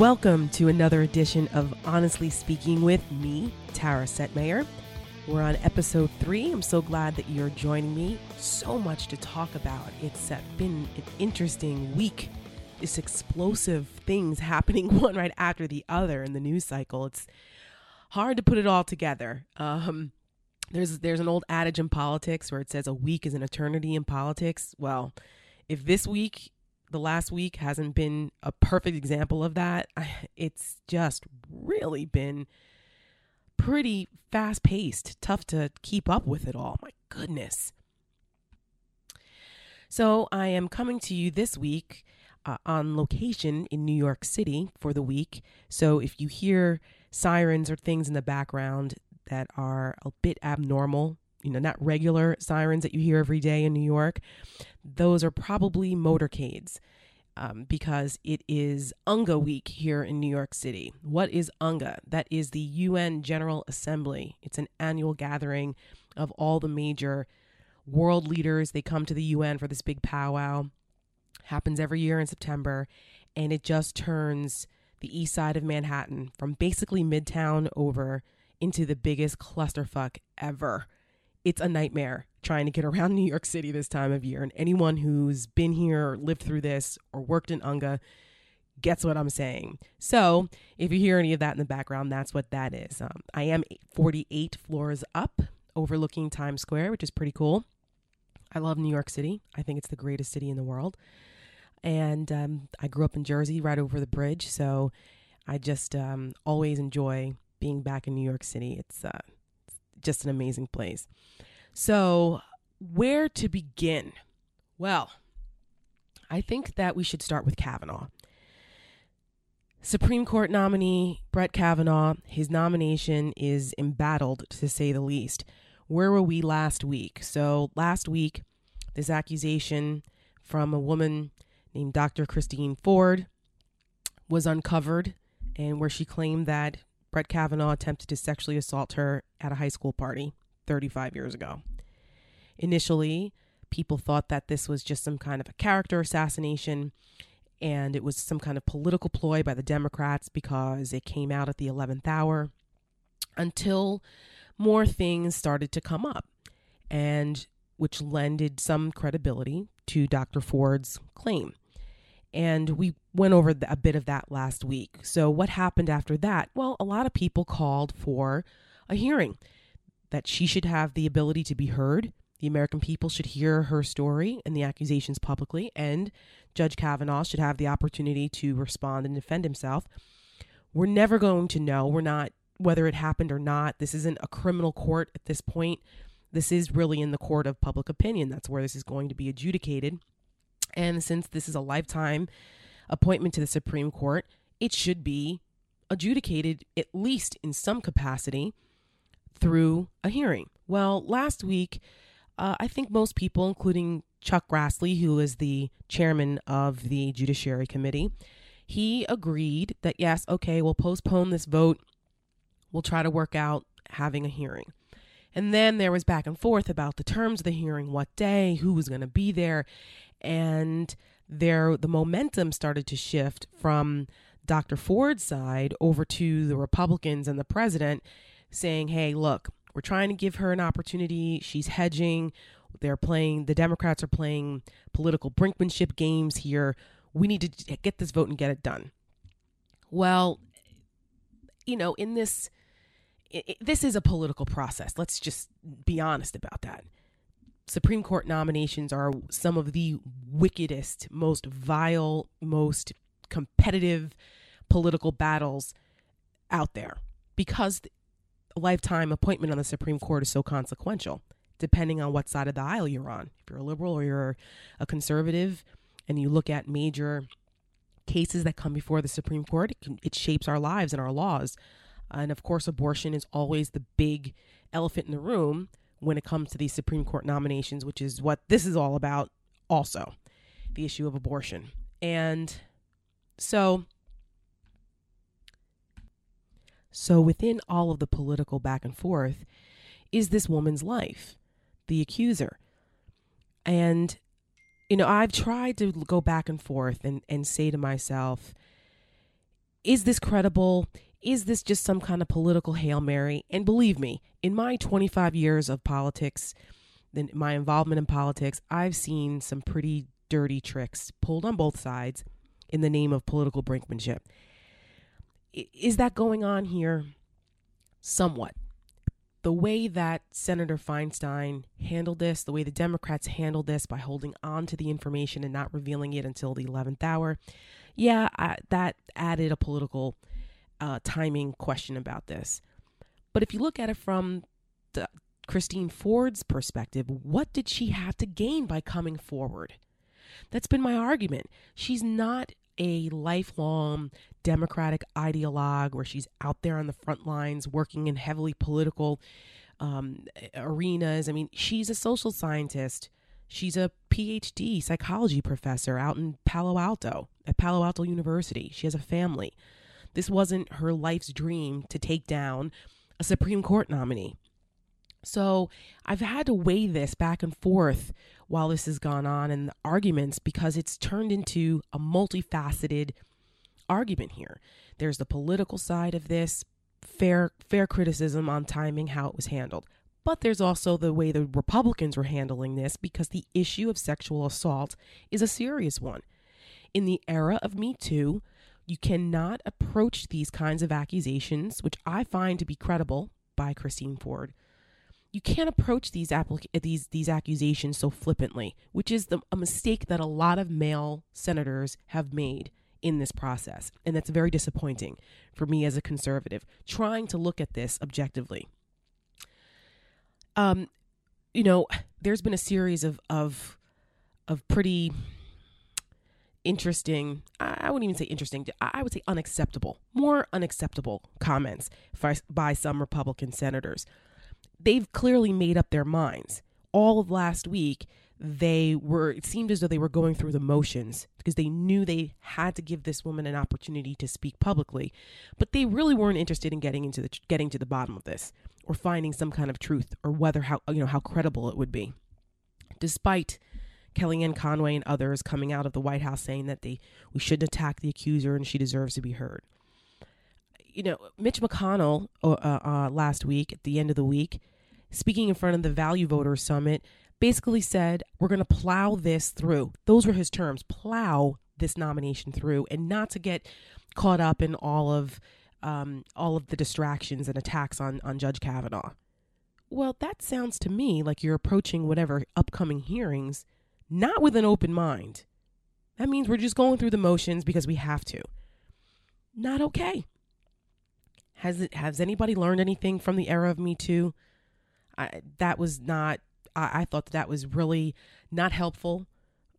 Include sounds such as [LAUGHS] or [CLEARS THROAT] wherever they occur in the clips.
Welcome to another edition of Honestly Speaking with me, Tara Setmayer. We're on episode three. I'm so glad that you're joining me. So much to talk about. It's been an interesting week. This explosive things [LAUGHS] happening [LAUGHS] one right after the other in the news cycle. It's hard to put it all together. Um, there's there's an old adage in politics where it says a week is an eternity in politics. Well, if this week the last week hasn't been a perfect example of that. It's just really been pretty fast paced, tough to keep up with it all. My goodness. So, I am coming to you this week uh, on location in New York City for the week. So, if you hear sirens or things in the background that are a bit abnormal, you know, not regular sirens that you hear every day in New York, those are probably motorcades um, because it is UNGA week here in New York City. What is UNGA? That is the UN General Assembly. It's an annual gathering of all the major world leaders. They come to the UN for this big powwow. Happens every year in September, and it just turns the east side of Manhattan from basically Midtown over into the biggest clusterfuck ever. It's a nightmare trying to get around [LAUGHS] New York City this time of year. And anyone who's been here, or lived through this, or worked in UNGA gets what I'm saying. So if you hear any of that in the background, that's what that is. Um, I am 48 floors up overlooking Times Square, which is pretty cool. I love New York City. I think it's the greatest city in the world. And um, I grew up in Jersey right over the bridge. So I just um, always enjoy being back in New York City. It's uh, just an amazing place. So, where to begin? Well, I think that we should start with Kavanaugh. Supreme Court nominee Brett Kavanaugh, his nomination is embattled to say the least. Where were we last week? So, last week, this accusation from a woman named Dr. Christine Ford was uncovered, and where she claimed that Brett Kavanaugh attempted to sexually assault her at a high school party 35 years ago. Initially, people thought that this was just some kind of a character assassination and it was some kind of political ploy by the Democrats because it came out at the 11th hour until more things started to come up and which lended some credibility to Dr. Ford's claim. And we went over a bit of that last week. So, what happened after that? Well, a lot of people called for a hearing that she should have the ability to be heard. The American people should hear her story and the accusations publicly, and Judge Kavanaugh should have the opportunity to respond and defend himself. We're never going to know. We're not, whether it happened or not. This isn't a criminal court at this point. This is really in the court of public opinion. That's where this is going to be adjudicated. And since this is a lifetime appointment to the Supreme Court, it should be adjudicated at least in some capacity through a hearing. Well, last week, uh, I think most people, including Chuck Grassley, who is the chairman of the Judiciary Committee, he agreed that yes, okay, we'll postpone this vote. We'll try to work out having a hearing. And then there was back and forth about the terms of the hearing, what day, who was going to be there, and there the momentum started to shift from Dr. Ford's side over to the Republicans and the president saying, hey, look, we're trying to give her an opportunity. She's hedging. They're playing, the Democrats are playing political brinkmanship games here. We need to get this vote and get it done. Well, you know, in this, it, this is a political process. Let's just be honest about that. Supreme Court nominations are some of the wickedest, most vile, most competitive political battles out there because lifetime appointment on the Supreme Court is so consequential, depending on what side of the aisle you're on. If you're a liberal or you're a conservative, and you look at major cases that come before the Supreme Court, it, can, it shapes our lives and our laws. And of course, abortion is always the big elephant in the room when it comes to these Supreme Court nominations, which is what this is all about, also the issue of abortion. And so so, within all of the political back and forth is this woman's life, the accuser. And, you know, I've tried to go back and forth and, and say to myself, is this credible? Is this just some kind of political Hail Mary? And believe me, in my 25 years of politics, my involvement in politics, I've seen some pretty dirty tricks pulled on both sides in the name of political brinkmanship. Is that going on here? Somewhat. The way that Senator Feinstein handled this, the way the Democrats handled this by holding on to the information and not revealing it until the 11th hour, yeah, I, that added a political uh, timing question about this. But if you look at it from the, Christine Ford's perspective, what did she have to gain by coming forward? That's been my argument. She's not a lifelong Democratic ideologue where she's out there on the front lines working in heavily political um, arenas. I mean, she's a social scientist. She's a PhD psychology professor out in Palo Alto at Palo Alto University. She has a family. This wasn't her life's dream to take down a Supreme Court nominee. So I've had to weigh this back and forth while this has gone on and the arguments because it's turned into a multifaceted argument here. There's the political side of this, fair fair criticism on timing how it was handled. But there's also the way the Republicans were handling this because the issue of sexual assault is a serious one. In the era of Me Too, you cannot approach these kinds of accusations, which I find to be credible by Christine Ford, you can't approach these applic- these these accusations so flippantly, which is the, a mistake that a lot of male senators have made in this process, and that's very disappointing for me as a conservative trying to look at this objectively. Um, you know, there's been a series of of of pretty interesting i wouldn't even say interesting i would say unacceptable more unacceptable comments by some republican senators they've clearly made up their minds. All of last week, they were, it seemed as though they were going through the motions because they knew they had to give this woman an opportunity to speak publicly. But they really weren't interested in getting into the, getting to the bottom of this or finding some kind of truth or whether how, you know, how credible it would be. Despite Kellyanne Conway and others coming out of the White House saying that they, we shouldn't attack the accuser and she deserves to be heard you know, Mitch McConnell uh, uh, last week at the end of the week, speaking in front of the Value Voters Summit, basically said, We're going to plow this through. Those were his terms plow this nomination through and not to get caught up in all of. Um, all of the distractions and attacks on, on Judge Kavanaugh. Well, that sounds to me like you're approaching whatever upcoming hearings not with an open mind. That means we're just going through the motions because we have to. Not okay. Has it has anybody learned anything from the era of Me Too? I, that was not. I, I thought that, that was really not helpful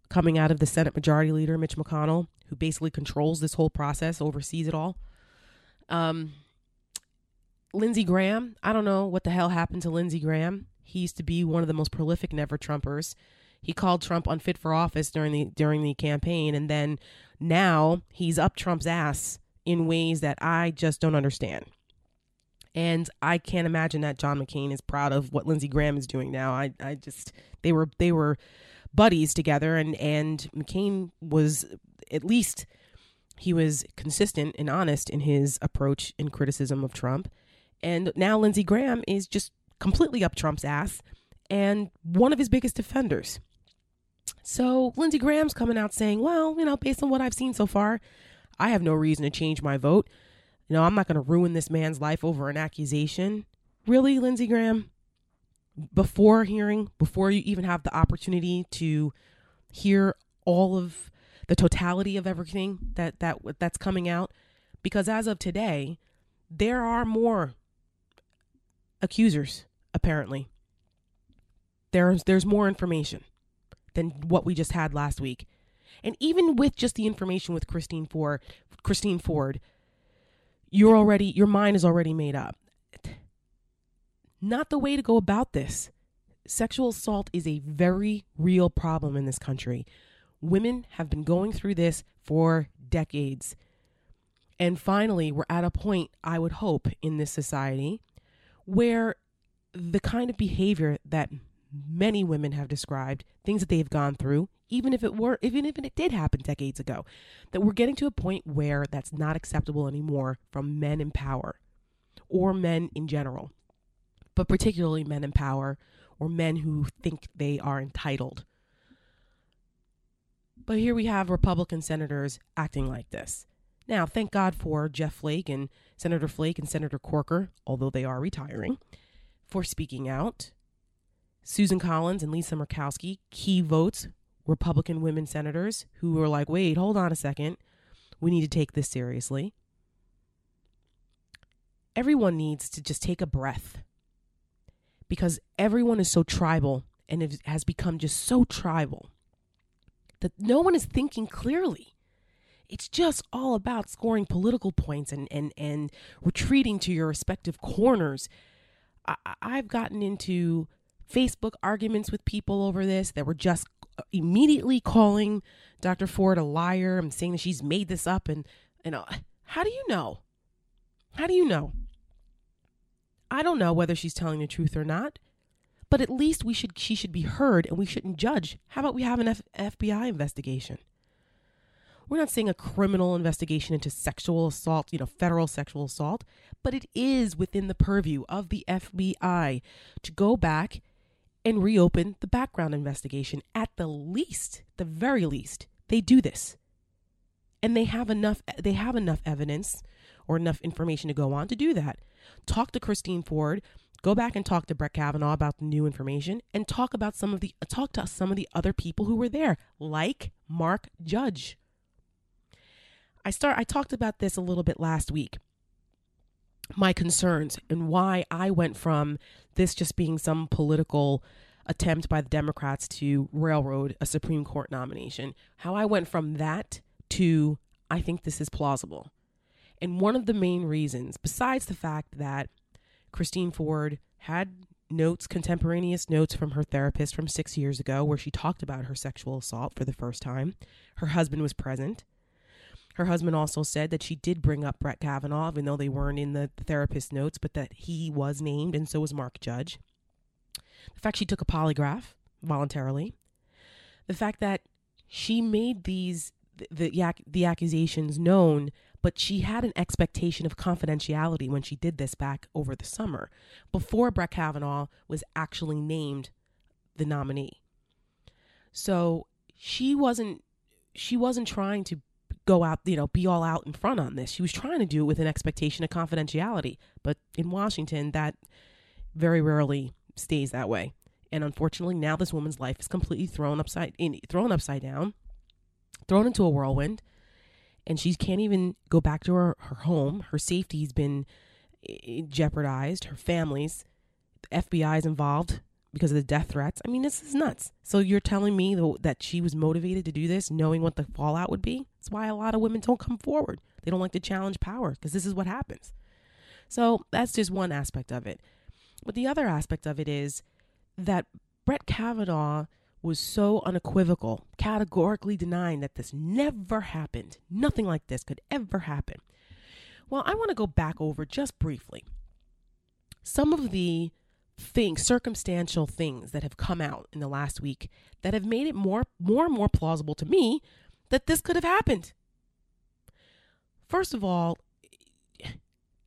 coming out of the Senate Majority Leader Mitch McConnell, who basically controls this whole process, oversees it all. Um, Lindsey Graham. I don't know what the hell happened to Lindsey Graham. He used to be one of the most prolific never Trumpers. He called Trump unfit for office during the during the campaign, and then now he's up Trump's ass in ways that I just don't understand. And I can't imagine that John McCain is proud of what Lindsey Graham is doing now. I, I just they were they were buddies together and and McCain was at least he was consistent and honest in his approach and criticism of Trump. And now Lindsey Graham is just completely up Trump's ass and one of his biggest defenders. So Lindsey Graham's coming out saying, well, you know, based on what I've seen so far, I have no reason to change my vote. You know, I'm not going to ruin this man's life over an accusation. Really, Lindsey Graham? Before hearing, before you even have the opportunity to hear all of the totality of everything that that that's coming out because as of today there are more accusers apparently there's there's more information than what we just had last week and even with just the information with Christine Ford, Christine Ford, you're already your mind is already made up. Not the way to go about this. Sexual assault is a very real problem in this country. Women have been going through this for decades. And finally, we're at a point, I would hope, in this society where the kind of behavior that many women have described, things that they've gone through, even if it were even if it did happen decades ago, that we're getting to a point where that's not acceptable anymore from men in power or men in general, but particularly men in power or men who think they are entitled. But here we have Republican senators acting like this. Now, thank God for Jeff Flake and Senator Flake and Senator Corker, although they are retiring, for speaking out. Susan Collins and Lisa Murkowski, key votes, Republican women senators who were like, wait, hold on a second. We need to take this seriously. Everyone needs to just take a breath because everyone is so tribal and it has become just so tribal that no one is thinking clearly. It's just all about scoring political points and, and, and retreating to your respective corners. I, I've gotten into Facebook arguments with people over this that were just uh, immediately calling Dr. Ford a liar and saying that she's made this up. And, know, how do you know? How do you know? I don't know whether she's telling the truth or not, but at least we should she should be heard and we shouldn't judge. How about we have an F- FBI investigation? We're not saying a criminal investigation into sexual assault, you know, federal sexual assault, but it is within the purview of the FBI to go back and reopen the background investigation. At the least, the very least, they do this. And they have enough they have enough evidence or enough information to go on to do that. Talk to Christine Ford, go back and talk to Brett Kavanaugh about the new information and talk about some of the talk to some of the other people who were there, like Mark Judge. I start I talked about this a little bit last week. My concerns and why I went from this just being some political attempt by the Democrats to railroad a Supreme Court nomination. How I went from that to I think this is plausible. And one of the main reasons, besides the fact that Christine Ford had notes, contemporaneous notes from her therapist from six years ago, where she talked about her sexual assault for the first time, her husband was present. Her husband also said that she did bring up Brett Kavanaugh, even though they weren't in the therapist notes, but that he was named, and so was Mark Judge. The fact she took a polygraph voluntarily. The fact that she made these the the, the accusations known, but she had an expectation of confidentiality when she did this back over the summer, before Brett Kavanaugh was actually named the nominee. So she wasn't she wasn't trying to go out, you know, be all out in front on this. She was trying to do it with an expectation of confidentiality. But in Washington, that very rarely stays that way. And unfortunately, now this woman's life is completely thrown upside in, thrown upside down, thrown into a whirlwind, and she can't even go back to her, her home. Her safety's been eh, jeopardized. Her family's, the FBI is involved because of the death threats. I mean, this is nuts. So you're telling me that she was motivated to do this, knowing what the fallout would be? That's why a lot of women don't come forward. They don't like to challenge power because this is what happens. So that's just one aspect of it. But the other aspect of it is that Brett Kavanaugh was so unequivocal, categorically denying that this never happened. Nothing like this could ever happen. Well, I want to go back over just briefly some of the things, circumstantial things that have come out in the last week that have made it more, more and more plausible to me that this could have happened. First of all,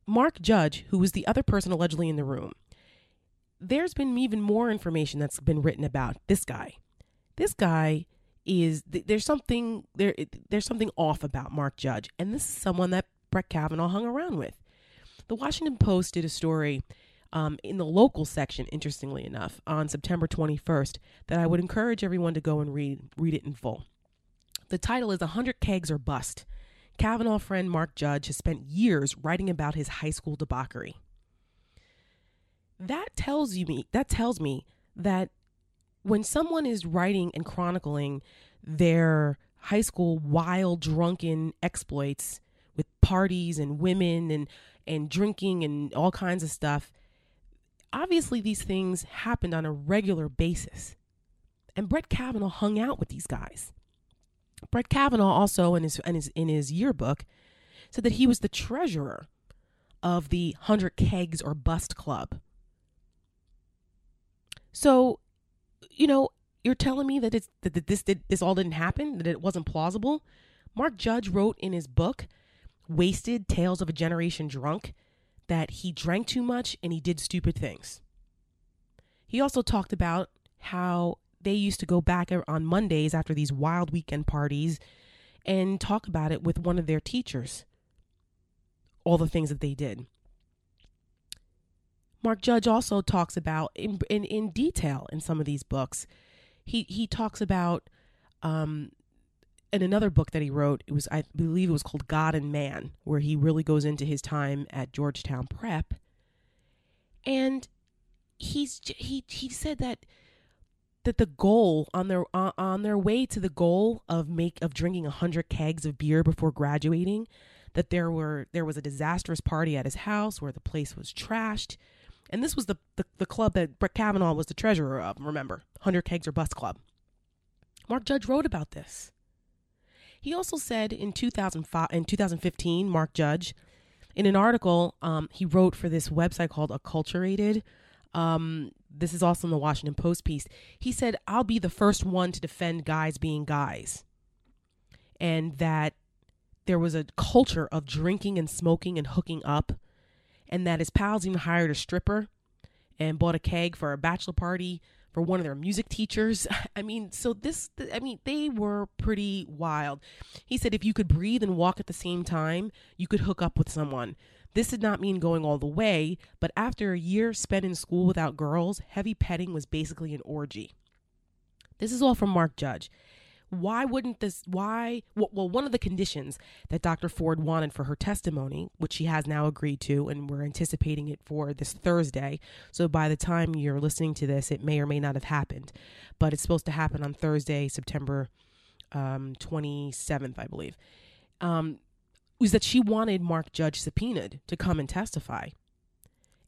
Mark Judge, who was the other person allegedly in the room, there's been even more information that's been written about this guy. This guy is there's something there there's something off about Mark Judge, and this is someone that Brett Kavanaugh hung around with. The Washington Post did a story um, in the local section, interestingly enough, on September 21st, that I would encourage everyone to go and read read it in full. The title is 100 Kegs or Bust. Kavanaugh friend Mark Judge has spent years writing about his high school debauchery. That tells you me that tells me that when someone is writing and chronicling their high school wild drunken exploits with parties and women and and drinking and all kinds of stuff obviously these things happened on a regular basis. And Brett Kavanaugh hung out with these guys. Brett Kavanaugh also in his in his in his yearbook said that he was the treasurer of the 100 Kegs or Bust Club. So you know, you're telling me that it's that this did this all didn't happen, that it wasn't plausible. Mark Judge wrote in his book, Wasted Tales of a Generation Drunk, that he drank too much and he did stupid things. He also talked about how they used to go back on Mondays after these wild weekend parties and talk about it with one of their teachers. All the things that they did. Mark Judge also talks about in in, in detail in some of these books. He he talks about um, in another book that he wrote. It was I believe it was called God and Man, where he really goes into his time at Georgetown Prep. And he's he he said that that the goal on their uh, on their way to the goal of make of drinking 100 kegs of beer before graduating that there were there was a disastrous party at his house where the place was trashed and this was the, the, the club that Brett Kavanaugh was the treasurer of, remember, 100 Kegs or Bust Club. Mark Judge wrote about this. He also said in 2005, in 2015, Mark Judge, in an article um, he wrote for this website called Acculturated, um, this is also in the Washington Post piece. He said, I'll be the first one to defend guys being guys. And that there was a culture of drinking and smoking and hooking up and that his pals even hired a stripper and bought a keg for a bachelor party for one of their music teachers. [LAUGHS] I mean, so this, I mean, they were pretty wild. He said if you could breathe and walk at the same time, you could hook up with someone. This did not mean going all the way, but after a year spent in school without girls, heavy petting was basically an orgy. This is all from Mark Judge why wouldn't this why well one of the conditions that dr ford wanted for her testimony which she has now agreed to and we're anticipating it for this thursday. So by the time you're listening to this it may or may not have happened. But it's supposed to happen on thursday september um, 27th i believe. Um, was that she wanted mark judge subpoenaed to come and testify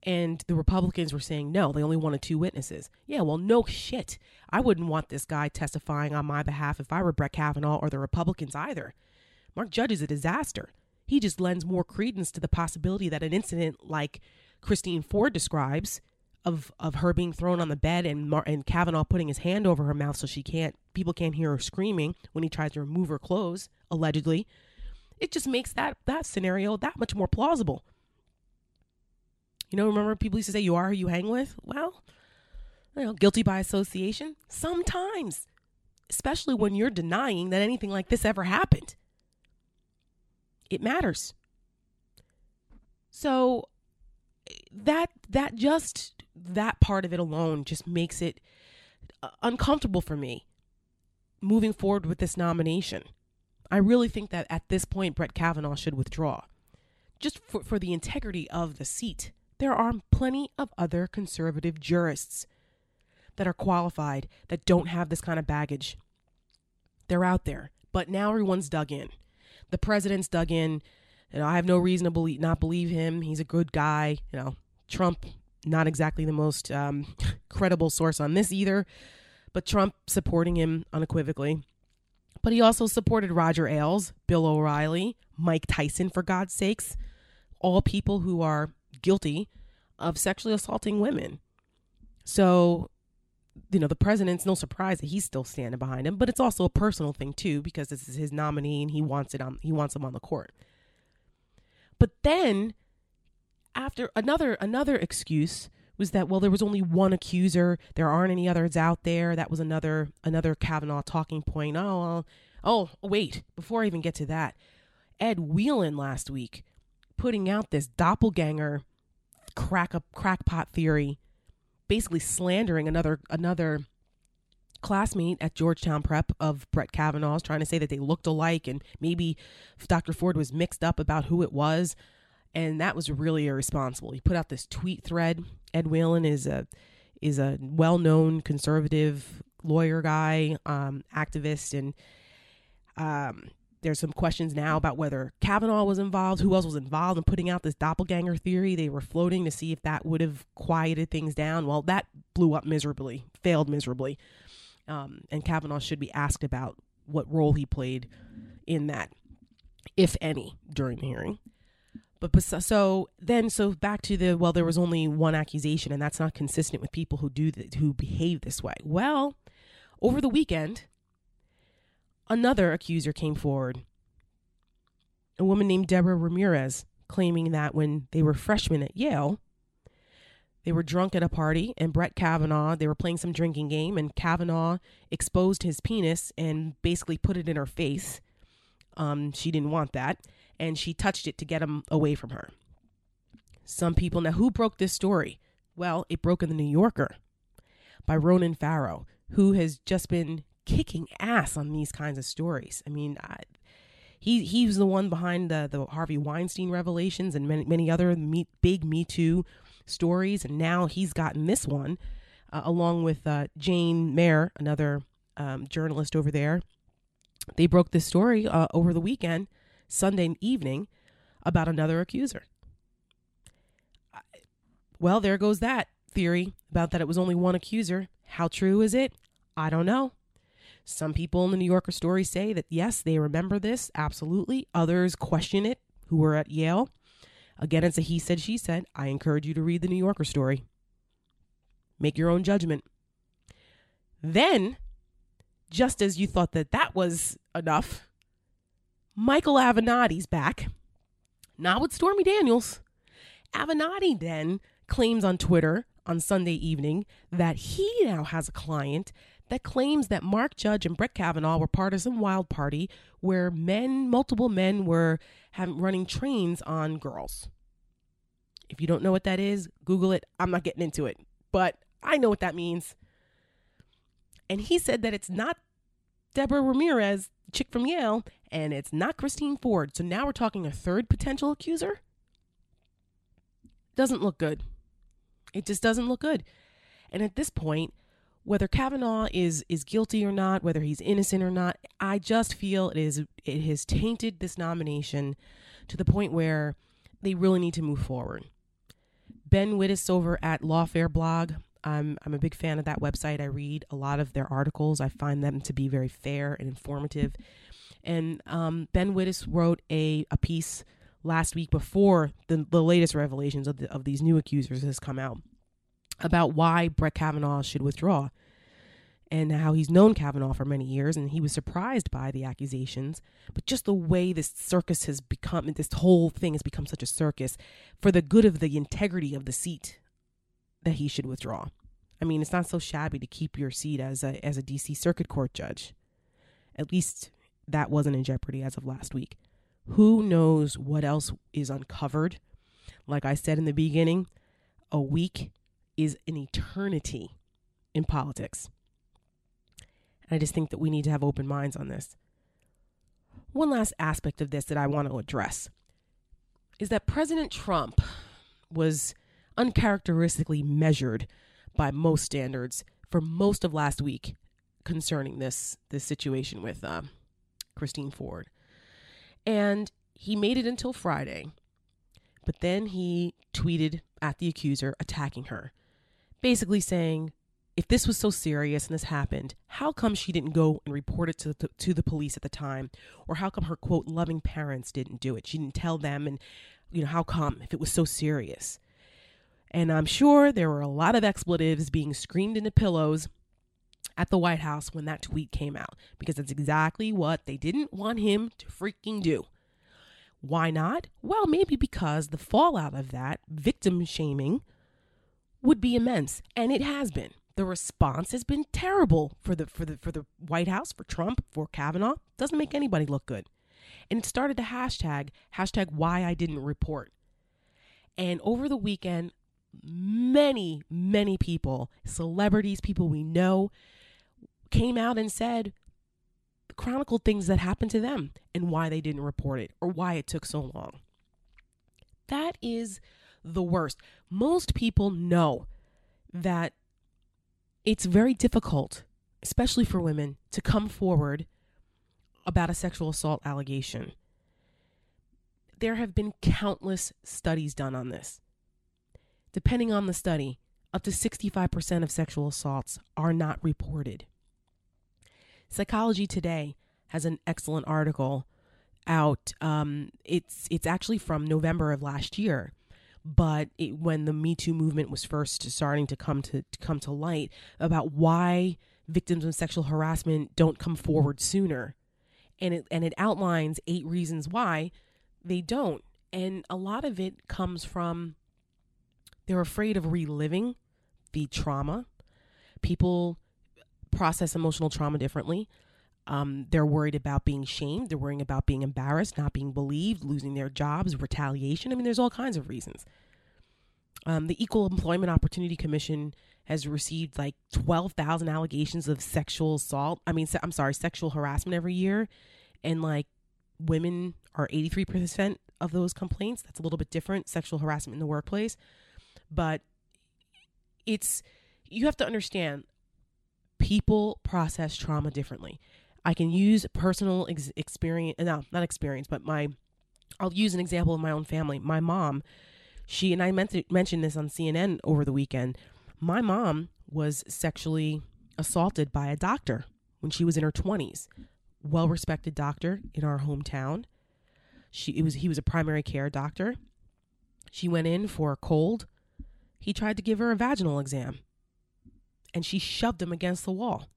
and the Republicans were saying no, they only wanted two witnesses. Yeah, well, no shit. I wouldn't want this guy testifying on my behalf if I were Brett Kavanaugh or the Republicans either. Mark Judge is a disaster. He just lends more credence to the possibility that an incident like Christine Ford describes of of her being thrown on the bed and Mar- and Kavanaugh putting his hand over her mouth so she can't people can't hear her screaming when he tries to remove her clothes allegedly. It just makes that that scenario that much more plausible. You know, remember people used to say, you are who you hang with? Well, you know, guilty by association? Sometimes, especially when you're denying that anything like this ever happened. It matters. So that that just that part of it alone just makes it uh, uncomfortable for me moving forward with this nomination. I really think that at this point Brett Kavanaugh should withdraw. Just for, for the integrity of the seat there are plenty of other conservative jurists that are qualified that don't have this kind of baggage. They're out there, but now everyone's dug in. The president's dug in. Know, I have no reason to believe not believe him. He's a good guy. You know, Trump not exactly the most um, [LAUGHS] credible source on this either, but Trump supporting him unequivocally. But he also supported Roger Ailes, Bill O'Reilly, Mike Tyson, for God's sakes, all people who are guilty of sexually assaulting women. So, you know, the president's no surprise that he's still standing behind him, but it's also a personal thing too because this is his nominee and he wants it on he wants him on the court. But then after another another excuse was that well there was only one accuser, there aren't any others out there. That was another another Kavanaugh talking point. Oh, well, oh, wait, before I even get to that, Ed Whelan last week putting out this doppelganger crack up crackpot theory, basically slandering another another classmate at Georgetown Prep of Brett Kavanaugh's, trying to say that they looked alike and maybe Dr. Ford was mixed up about who it was. And that was really irresponsible. He put out this tweet thread. Ed Whelan is a is a well known conservative lawyer guy, um, activist, and um, there's some questions now about whether Kavanaugh was involved, who else was involved in putting out this doppelganger theory. They were floating to see if that would have quieted things down. Well, that blew up miserably, failed miserably. Um, and Kavanaugh should be asked about what role he played in that, if any, during the hearing. But so then, so back to the well, there was only one accusation, and that's not consistent with people who do th- who behave this way. Well, over the weekend, another accuser came forward, a woman named Deborah Ramirez, claiming that when they were freshmen at Yale, they were drunk at a party, and Brett Kavanaugh, they were playing some drinking game, and Kavanaugh exposed his penis and basically put it in her face. Um, she didn't want that, and she touched it to get him away from her. Some people, now who broke this story? Well, it broke in the New Yorker by Ronan Farrow, who has just been kicking ass on these kinds of stories. I mean, I, he he was the one behind the the Harvey Weinstein revelations and many many other me, big Me Too stories, and now he's gotten this one uh, along with uh, Jane Mayer, another um, journalist over there. They broke this story uh, over the weekend, Sunday evening, about another accuser. Well, there goes that theory about that it was only one accuser. How true is it? I don't know. Some people in the New Yorker story say that yes, they remember this, absolutely. Others question it, who were at Yale. Again, it's a he said, she said. I encourage you to read the New Yorker story. Make your own judgment. Then, just as you thought that that was enough, Michael Avenatti's back. Not with Stormy Daniels. Avenatti then claims on Twitter on Sunday evening that he now has a client that claims that Mark Judge and Brett Kavanaugh were part of some wild party where men, multiple men, were having, running trains on girls. If you don't know what that is, Google it. I'm not getting into it, but I know what that means. And he said that it's not Deborah Ramirez, chick from Yale, and it's not Christine Ford. So now we're talking a third potential accuser? Doesn't look good. It just doesn't look good. And at this point, whether Kavanaugh is is guilty or not, whether he's innocent or not, I just feel it is it has tainted this nomination to the point where they really need to move forward. Ben Wittes over at Lawfare blog. I'm I'm a big fan of that website. I read a lot of their articles. I find them to be very fair and informative. And um, Ben Wittes wrote a, a piece last week before the, the latest revelations of, the, of these new accusers has come out about why Brett Kavanaugh should withdraw and how he's known Kavanaugh for many years and he was surprised by the accusations. But just the way this circus has become, this whole thing has become such a circus for the good of the integrity of the seat that he should withdraw. I mean, it's not so shabby to keep your seat as a, as a DC Circuit Court judge. At least that wasn't in jeopardy as of last week. Who knows what else is uncovered? Like I said in the beginning, a week is an eternity in politics. And I just think that we need to have open minds on this. One last aspect of this that I want to address is that President Trump was uncharacteristically measured by most standards for most of last week concerning this this situation with uh, Christine Ford, and he made it until Friday, but then he tweeted at the accuser attacking her, basically saying, if this was so serious and this happened, how come she didn't go and report it to the, to the police at the time? Or how come her quote loving parents didn't do it? She didn't tell them and you know, how come if it was so serious? And I'm sure there were a lot of expletives being screamed into pillows at the White House when that tweet came out because that's exactly what they didn't want him to freaking do. Why not? Well, maybe because the fallout of that victim shaming would be immense, and it has been. The response has been terrible for the for the for the White House, for Trump, for Kavanaugh. Doesn't make anybody look good. And it started the hashtag, hashtag why I didn't report. And over the weekend, many, many people, celebrities, people we know, came out and said, chronicled things that happened to them and why they didn't report it or why it took so long. That is the worst. Most people know that it's very difficult, especially for women, to come forward about a sexual assault allegation. There have been countless studies done on this. Depending on the study, up to 65% of sexual assaults are not reported. Psychology Today has an excellent article out. Um, it's it's actually from November of last year, but it, when the Me Too movement was first starting to come to, to come to light about why victims of sexual harassment don't come forward sooner, and it and it outlines eight reasons why they don't, and a lot of it comes from they're afraid of reliving the trauma. People process emotional trauma differently. Um, they're worried about being shamed. They're worrying about being embarrassed, not being believed, losing their jobs, retaliation. I mean, there's all kinds of reasons. Um, the Equal Employment Opportunity Commission has received like 12,000 allegations of sexual assault. I mean, se- I'm sorry, sexual harassment every year. And like women are 83% of those complaints. That's a little bit different, sexual harassment in the workplace. But it's, you have to understand, people process trauma differently. I can use personal ex- experience, no, not experience, but my, I'll use an example of my own family. My mom, she, and I meant to mention this on CNN over the weekend. My mom was sexually assaulted by a doctor when she was in her 20s. Well respected doctor in our hometown. She it was he was a primary care doctor. She went in for a cold. He tried to give her a vaginal exam. And she shoved him against the wall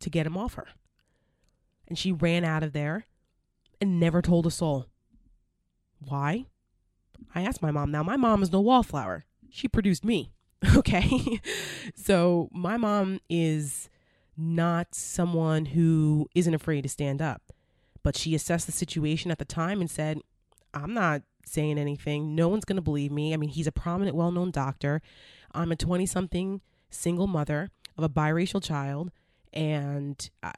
to get him off her and she ran out of there and never told a soul. Why? I asked my mom. Now, my mom is no wallflower. She produced me. [LAUGHS] Okay. so, my mom is not someone who isn't afraid to stand up, but she assessed the situation at the time and said, I'm not saying anything. No one's going to believe me. I mean, he's a prominent, well known doctor. I'm a 20 something single mother of a biracial child, and I,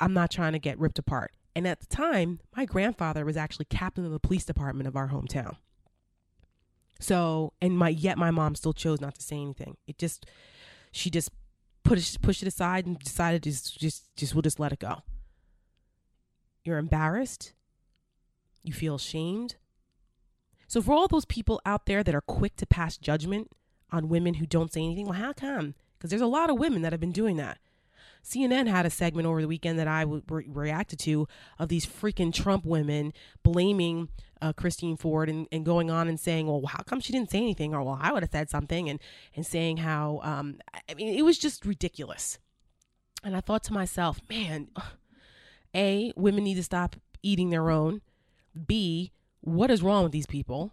I'm not trying to get ripped apart. And at the time, my grandfather was actually captain of the police department of our hometown. So, and my yet my mom still chose not to say anything. It just she just put it pushed it aside and decided just just just we'll just let it go. You're embarrassed. You feel ashamed. So for all those people out there that are quick to pass judgment on women who don't say anything, well, how come? Because there's a lot of women that have been doing that. CNN had a segment over the weekend that I re- reacted to of these freaking Trump women blaming uh, Christine Ford and, and going on and saying, well, how come she didn't say anything? Or, well, I would have said something. And, and saying how, um, I mean, it was just ridiculous. And I thought to myself, man, A, women need to stop eating their own. B, what is wrong with these people?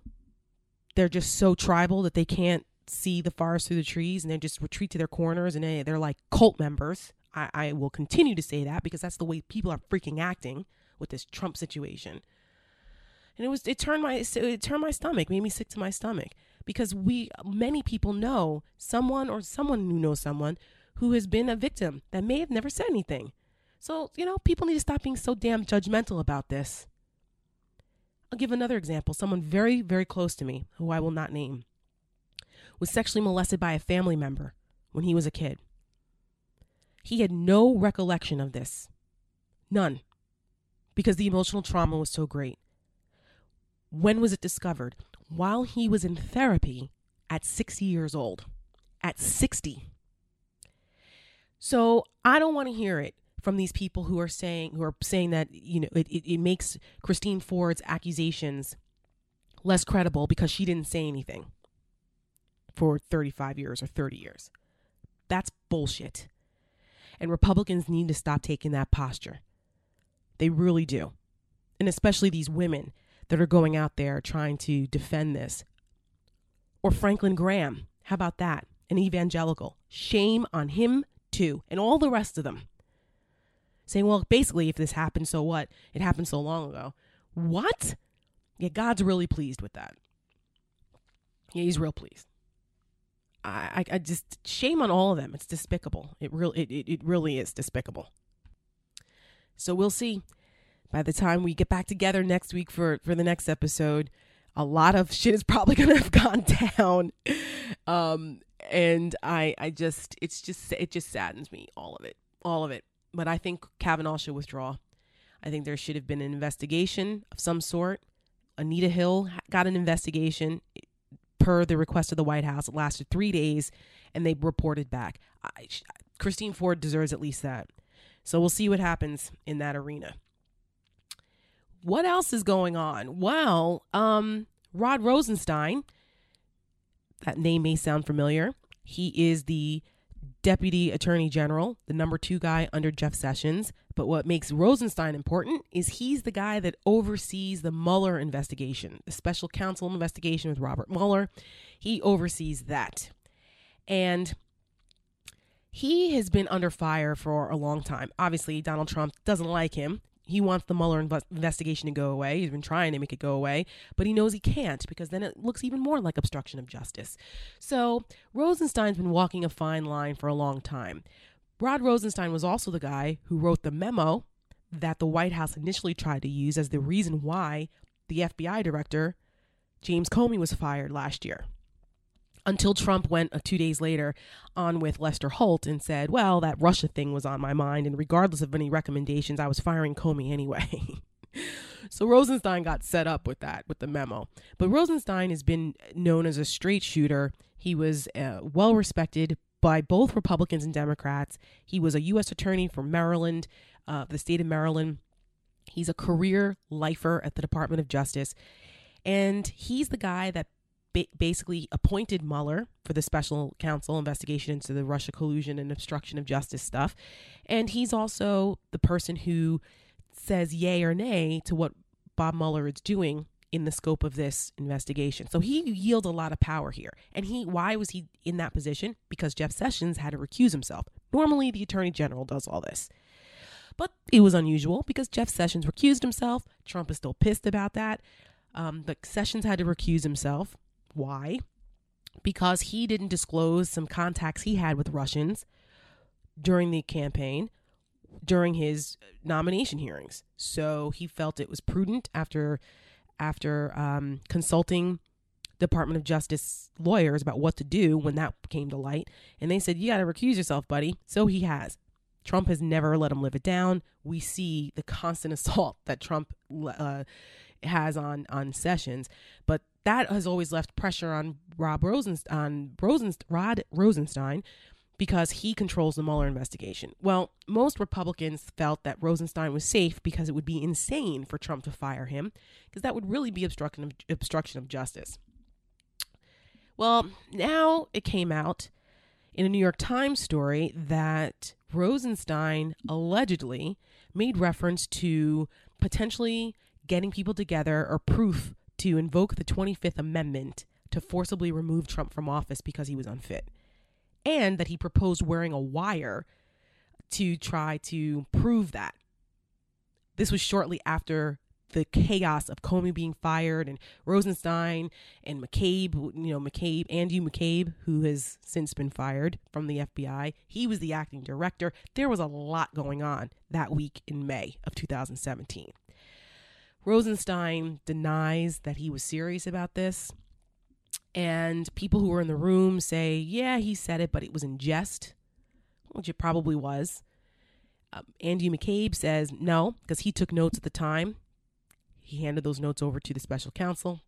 They're just so tribal that they can't see the forest through the trees and they just retreat to their corners and they, they're like cult members. I, I will continue to say that because that's the way people are freaking acting with this Trump situation. And it was it turned my it turned my stomach, made me sick to my stomach because we many people know someone or someone who knows someone who has been a victim that may have never said anything. So, you know, people need to stop being so damn judgmental about this. I'll give another example. Someone very, very close to me, who I will not name, was sexually molested by a family member when he was a kid. He had no recollection of this. None. Because the emotional trauma was so great. When was it discovered? While he was in therapy at 60 years old. At 60. So I don't want to hear it from these people who are saying who are saying that you know it, it, it makes Christine Ford's accusations less credible because she didn't say anything for 35 years or 30 years. That's bullshit. And Republicans need to stop taking that posture. They really do. And especially these women that are going out there trying to defend this. Or Franklin Graham. How about that? An evangelical. Shame on him too, and all the rest of them. Saying, well, basically, if this happened, so what? It happened so long ago. What? Yeah, God's really pleased with that. Yeah, he's real pleased. I, I just shame on all of them. It's despicable. It real it, it, it really is despicable. So we'll see. By the time we get back together next week for for the next episode, a lot of shit is probably [LAUGHS] gonna have gone down. Um, and I I just it's just it just saddens me all of it all of it. But I think Kavanaugh should withdraw. I think there should have been an investigation of some sort. Anita Hill got an investigation per the request of the White House. It lasted three days, and they reported back. I, Christine Ford deserves at least that. So we'll see what happens in that arena. what else is going on? Well, um, Rod Rosenstein, that name may sound familiar. He is the deputy attorney general, the number two guy under Jeff Sessions. But what makes Rosenstein important is he's the guy that oversees the Mueller investigation, the special counsel investigation with Robert Mueller. He oversees that. And he has been under fire for a long time. Obviously, Donald Trump doesn't like him he wants the Mueller inv- investigation to go away. He's been trying to make it go away, but he knows he can't because then it looks even more like obstruction of justice. So Rosenstein's been walking a fine line for a long time. Rod Rosenstein was also the guy who wrote the memo that the White House initially tried to use as the reason why the FBI director, James Comey, was fired last year until Trump went uh, two days later on with Lester Holt and said, Well, that Russia thing was on my mind, and regardless of any recommendations, I was firing Comey anyway. [LAUGHS] so Rosenstein got set up with that, with the memo. But Rosenstein has been known as a straight shooter. He was uh, well respected by both Republicans and Democrats. He was a U.S. attorney for Maryland, uh, the state of Maryland. He's a career lifer at the Department of Justice. And he's the guy that basically appointed Mueller for the special counsel investigation into the Russia collusion and obstruction of justice stuff. And he's also the person who says yay or nay to what Bob Mueller is doing in the scope of this investigation. So he yielded a lot of power here. And he why was he in that position? Because Jeff Sessions had to recuse himself. Normally the attorney general does all this. But it was unusual because Jeff Sessions recused himself. Trump is still pissed about that. Um, but Sessions had to recuse himself. Why? Because he didn't disclose some contacts he had with Russians during the campaign, during his nomination hearings. So he felt it was prudent after after um, consulting Department of Justice lawyers about what to do when that came to light, and they said you got to recuse yourself, buddy. So he has. Trump has never let him live it down. We see the constant [LAUGHS] assault that Trump uh, has on on Sessions, but that has always left pressure on Rob Rosenstein, on Rosenst- Rod Rosenstein because he controls the Mueller investigation. Well, most Republicans felt that Rosenstein was safe because it would be insane for Trump to fire him because that would really be obstruction of, obstruction of justice. Well, now it came out in a New York Times story that Rosenstein allegedly made reference to potentially getting people together or proof to invoke the 25th Amendment to forcibly remove Trump from office because he was unfit, and that he proposed wearing a wire to try to prove that. This was shortly after the chaos of Comey being fired and Rosenstein and McCabe, you know, McCabe, Andrew McCabe, who has since been fired from the FBI. He was the acting director. There was a lot going on that week in May of 2017. Rosenstein denies that he was serious about this. And people who were in the room say, yeah, he said it, but it was in jest, which it probably was. Um, Andy McCabe says no, because he took notes at the time. He handed those notes over to the special counsel.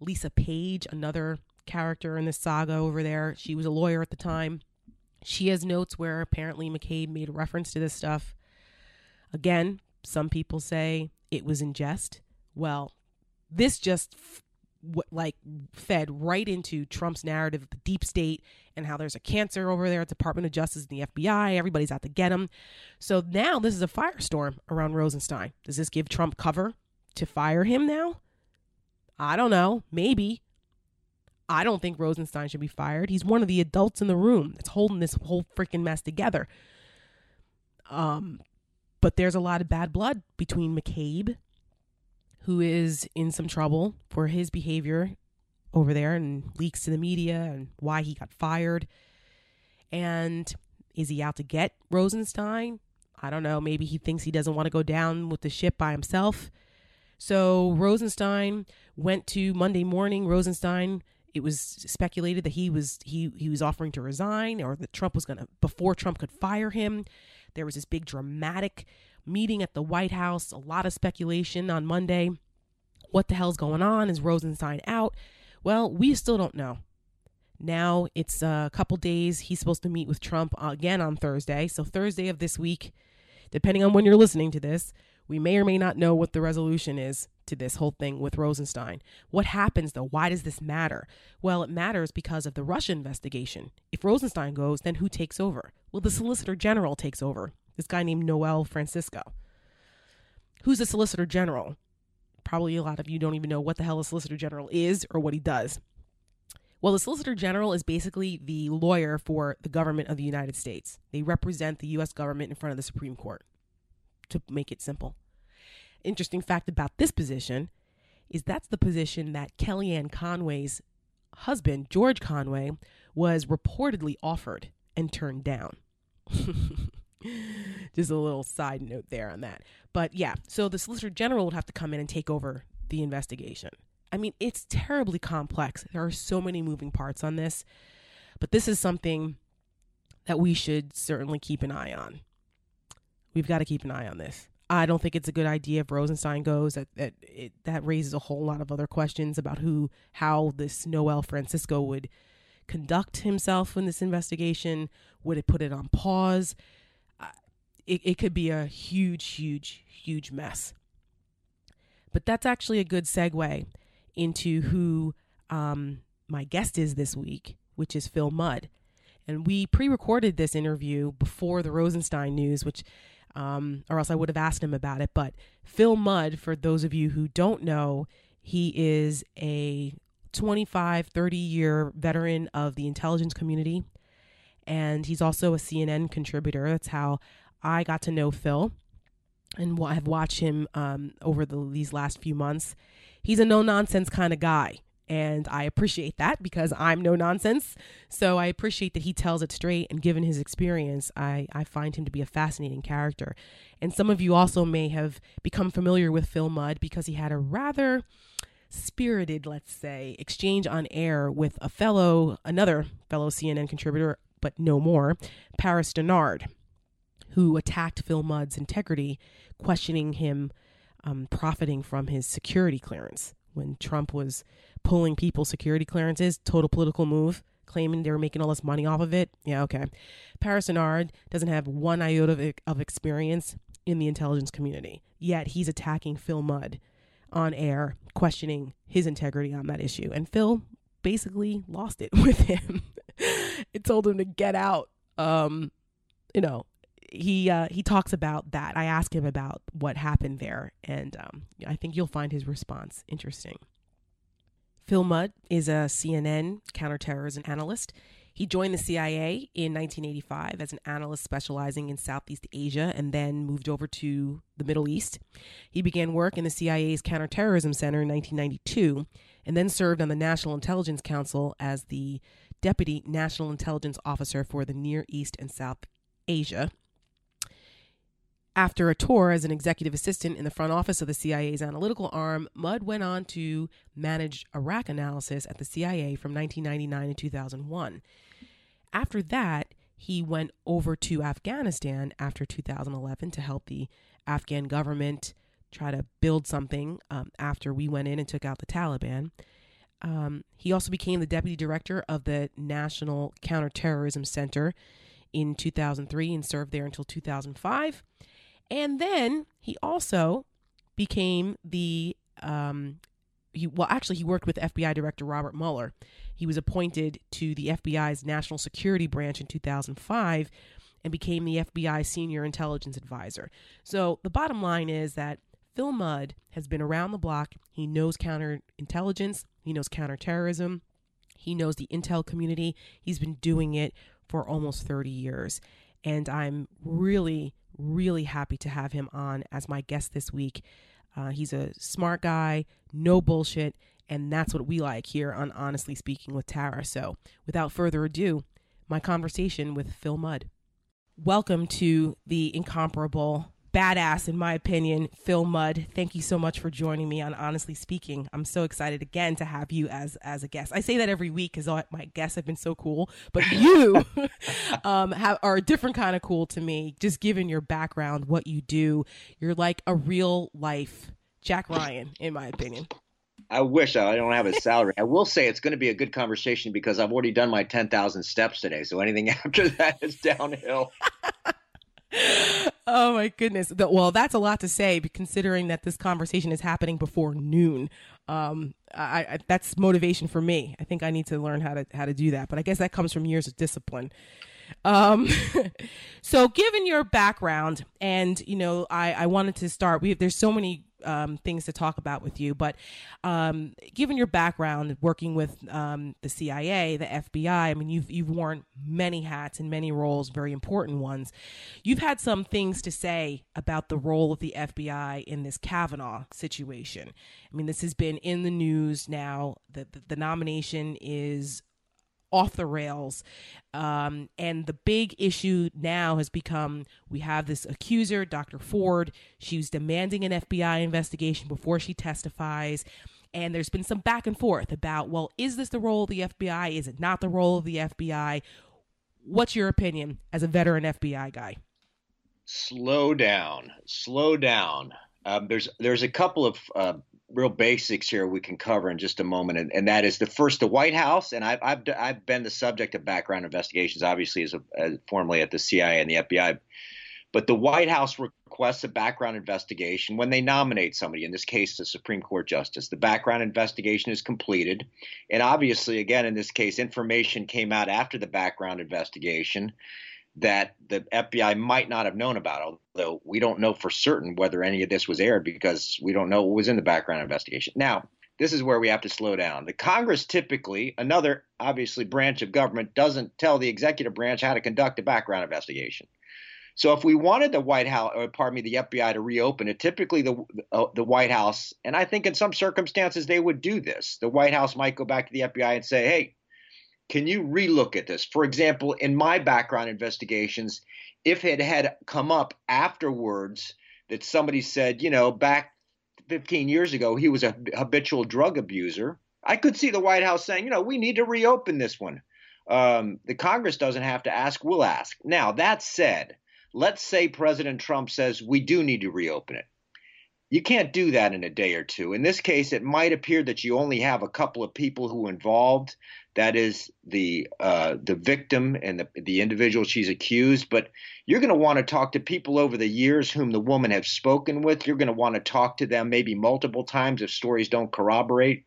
Lisa Page, another character in this saga over there, she was a lawyer at the time. She has notes where apparently McCabe made reference to this stuff. Again, some people say it was in jest. Well, this just f- w- like fed right into Trump's narrative of the deep state and how there's a cancer over there at the Department of Justice and the FBI. Everybody's out to get him. So now this is a firestorm around Rosenstein. Does this give Trump cover to fire him now? I don't know. Maybe. I don't think Rosenstein should be fired. He's one of the adults in the room that's holding this whole freaking mess together. Um, but there's a lot of bad blood between McCabe, who is in some trouble for his behavior over there and leaks to the media and why he got fired. And is he out to get Rosenstein? I don't know. Maybe he thinks he doesn't want to go down with the ship by himself. So Rosenstein went to Monday morning. Rosenstein, it was speculated that he was he he was offering to resign or that Trump was to before Trump could fire him. There was this big dramatic meeting at the White House, a lot of speculation on Monday. What the hell's going on? Is Rosenstein out? Well, we still don't know. Now it's a couple days. He's supposed to meet with Trump again on Thursday. So, Thursday of this week, depending on when you're listening to this, We may or may not know what the resolution is to this whole thing with Rosenstein. What happens though? Why does this matter? Well, it matters because of the Russia investigation. If Rosenstein goes, then who takes over? Well, the Solicitor General takes over. This guy named Noel Francisco. Who's the Solicitor General? Probably a lot of you don't even know what the hell a Solicitor General is or what he does. Well, the Solicitor General is basically the lawyer for the government of the United States. They represent the U.S. government in front of the Supreme Court, to make it simple. Interesting fact about this position is that's the position that Kellyanne Conway's husband, George Conway, was reportedly offered and turned down. [LAUGHS] Just a little side note there on that. But yeah, so the Solicitor General would have to come in and take over the investigation. I mean, it's terribly complex. There are so many moving parts on this, but this is something that we should certainly keep an eye on. We've got to keep an eye on this. I don't think it's a good idea if Rosenstein goes. That that it, that raises a whole lot of other questions about who, how this Noel Francisco would conduct himself in this investigation. Would it put it on pause? It, it could be a huge, huge, huge mess. But that's actually a good segue into who um, my guest is this week, which is Phil Mudd. And we pre recorded this interview before the Rosenstein news, which, um, or else I would have asked him about it. But Phil Mudd, for those of you who don't know, he is a 25, 30 year veteran of the intelligence community. And he's also a CNN contributor. That's how I got to know Phil and I've watched him um, over the, these last few months he's a no nonsense kind of guy. And I appreciate that because I'm no nonsense. So I appreciate that he tells it straight. And given his experience, I, I find him to be a fascinating character. And some of you also may have become familiar with Phil Mudd because he had a rather spirited, let's say, exchange on air with a fellow, another fellow CNN contributor, but no more, Paris Dennard, who attacked Phil Mudd's integrity, questioning him um, profiting from his security clearance when Trump was pulling people's security clearances, total political move, claiming they were making all this money off of it. Yeah, okay. Paris Dennard doesn't have one iota of, of experience in the intelligence community, yet he's attacking Phil Mudd on air, questioning his integrity on that issue. And Phil basically lost it [LAUGHS] with him. it told him to get out. Um, you know, he uh, he talks about that. I ask him about what happened there, and um, I think you'll find his response interesting. Phil Mudd is a CNN counterterrorism analyst. He joined the CIA in 1985 as an analyst specializing in Southeast Asia and then moved over to the Middle East. He began work in the CIA's Counterterrorism Center in 1992 and then served on the National Intelligence Council as the Deputy National Intelligence Officer for the Near East and South Asia after a tour as an executive assistant in the front office of the CIA's analytical arm, Mudd went on to manage Iraq analysis at the CIA from 1999 to 2001. After that, he went over to Afghanistan after 2011 to help the Afghan government try to build something um, after we went in and took out the Taliban. Um, he also became the deputy director of the National Counterterrorism Center in 2003 and served there until 2005. And then he also became the um, he well actually he worked with FBI Director Robert Mueller. He was appointed to the FBI's National Security Branch in 2005 and became the FBI Senior Intelligence Advisor. So the bottom line is that Phil Mudd has been around the block. He knows counterintelligence, he knows counterterrorism, he knows the intel community. He's been doing it for almost 30 years. And I'm really really happy to have him on as my guest this week. Uh, he's a smart guy, no bullshit, and that's what we like here on Honestly Speaking with Tara. So, without further ado, my conversation with Phil Mudd. Welcome to the incomparable badass, in my opinion, Phil Mudd. Thank you so much for joining me on Honestly Speaking. I'm so excited again to have you as as a guest. I say that every week because my guests have been so cool, but [LAUGHS] you [LAUGHS] um, have, are a different kind of cool to me. Just given your background, what you do, you're like a real life Jack Ryan, in my opinion. I wish I don't have a salary. I will say it's going to be a good conversation because I've already done my 10,000 steps today. So anything [LAUGHS] after that is downhill. Oh my goodness. Well, that's a lot to say, considering that this conversation is happening before noon. Um, I, I, that's motivation for me. I think I need to learn how to how to do that. But I guess that comes from years of discipline. Um, [LAUGHS] so given your background, and you know, I, I wanted to start. We have, there's so many um, things to talk about with you, but um, given your background working with um, the CIA, the FBI, I mean, you've you've worn many hats and many roles, very important ones. You've had some things to say about the role of the FBI in this Kavanaugh situation. I mean, this has been in the news now. That the, the nomination is off the rails. Um, and the big issue now has become we have this accuser, Dr. Ford. She's demanding an FBI investigation before she testifies. And there's been some back and forth about, well, is this the role of the FBI? Is it not the role of the FBI? What's your opinion as a veteran FBI guy? Slow down, slow down. Um, there's there's a couple of uh, real basics here we can cover in just a moment, and, and that is the first, the White House, and I've I've, I've been the subject of background investigations, obviously as, a, as formerly at the CIA and the FBI, but the White House requests a background investigation when they nominate somebody. In this case, the Supreme Court justice. The background investigation is completed, and obviously, again, in this case, information came out after the background investigation that the FBI might not have known about, although we don't know for certain whether any of this was aired because we don't know what was in the background investigation. Now, this is where we have to slow down. The Congress typically, another obviously branch of government, doesn't tell the executive branch how to conduct a background investigation. So if we wanted the White House, or pardon me, the FBI to reopen it, typically the uh, the White House, and I think in some circumstances they would do this. The White House might go back to the FBI and say, "Hey, can you relook at this? For example, in my background investigations, if it had come up afterwards that somebody said, you know, back 15 years ago, he was a habitual drug abuser, I could see the White House saying, you know, we need to reopen this one. Um, the Congress doesn't have to ask, we'll ask. Now, that said, let's say President Trump says we do need to reopen it. You can't do that in a day or two. In this case, it might appear that you only have a couple of people who are involved that is the uh, the victim and the the individual she's accused. But you're going to want to talk to people over the years whom the woman has spoken with. You're going to want to talk to them maybe multiple times if stories don't corroborate.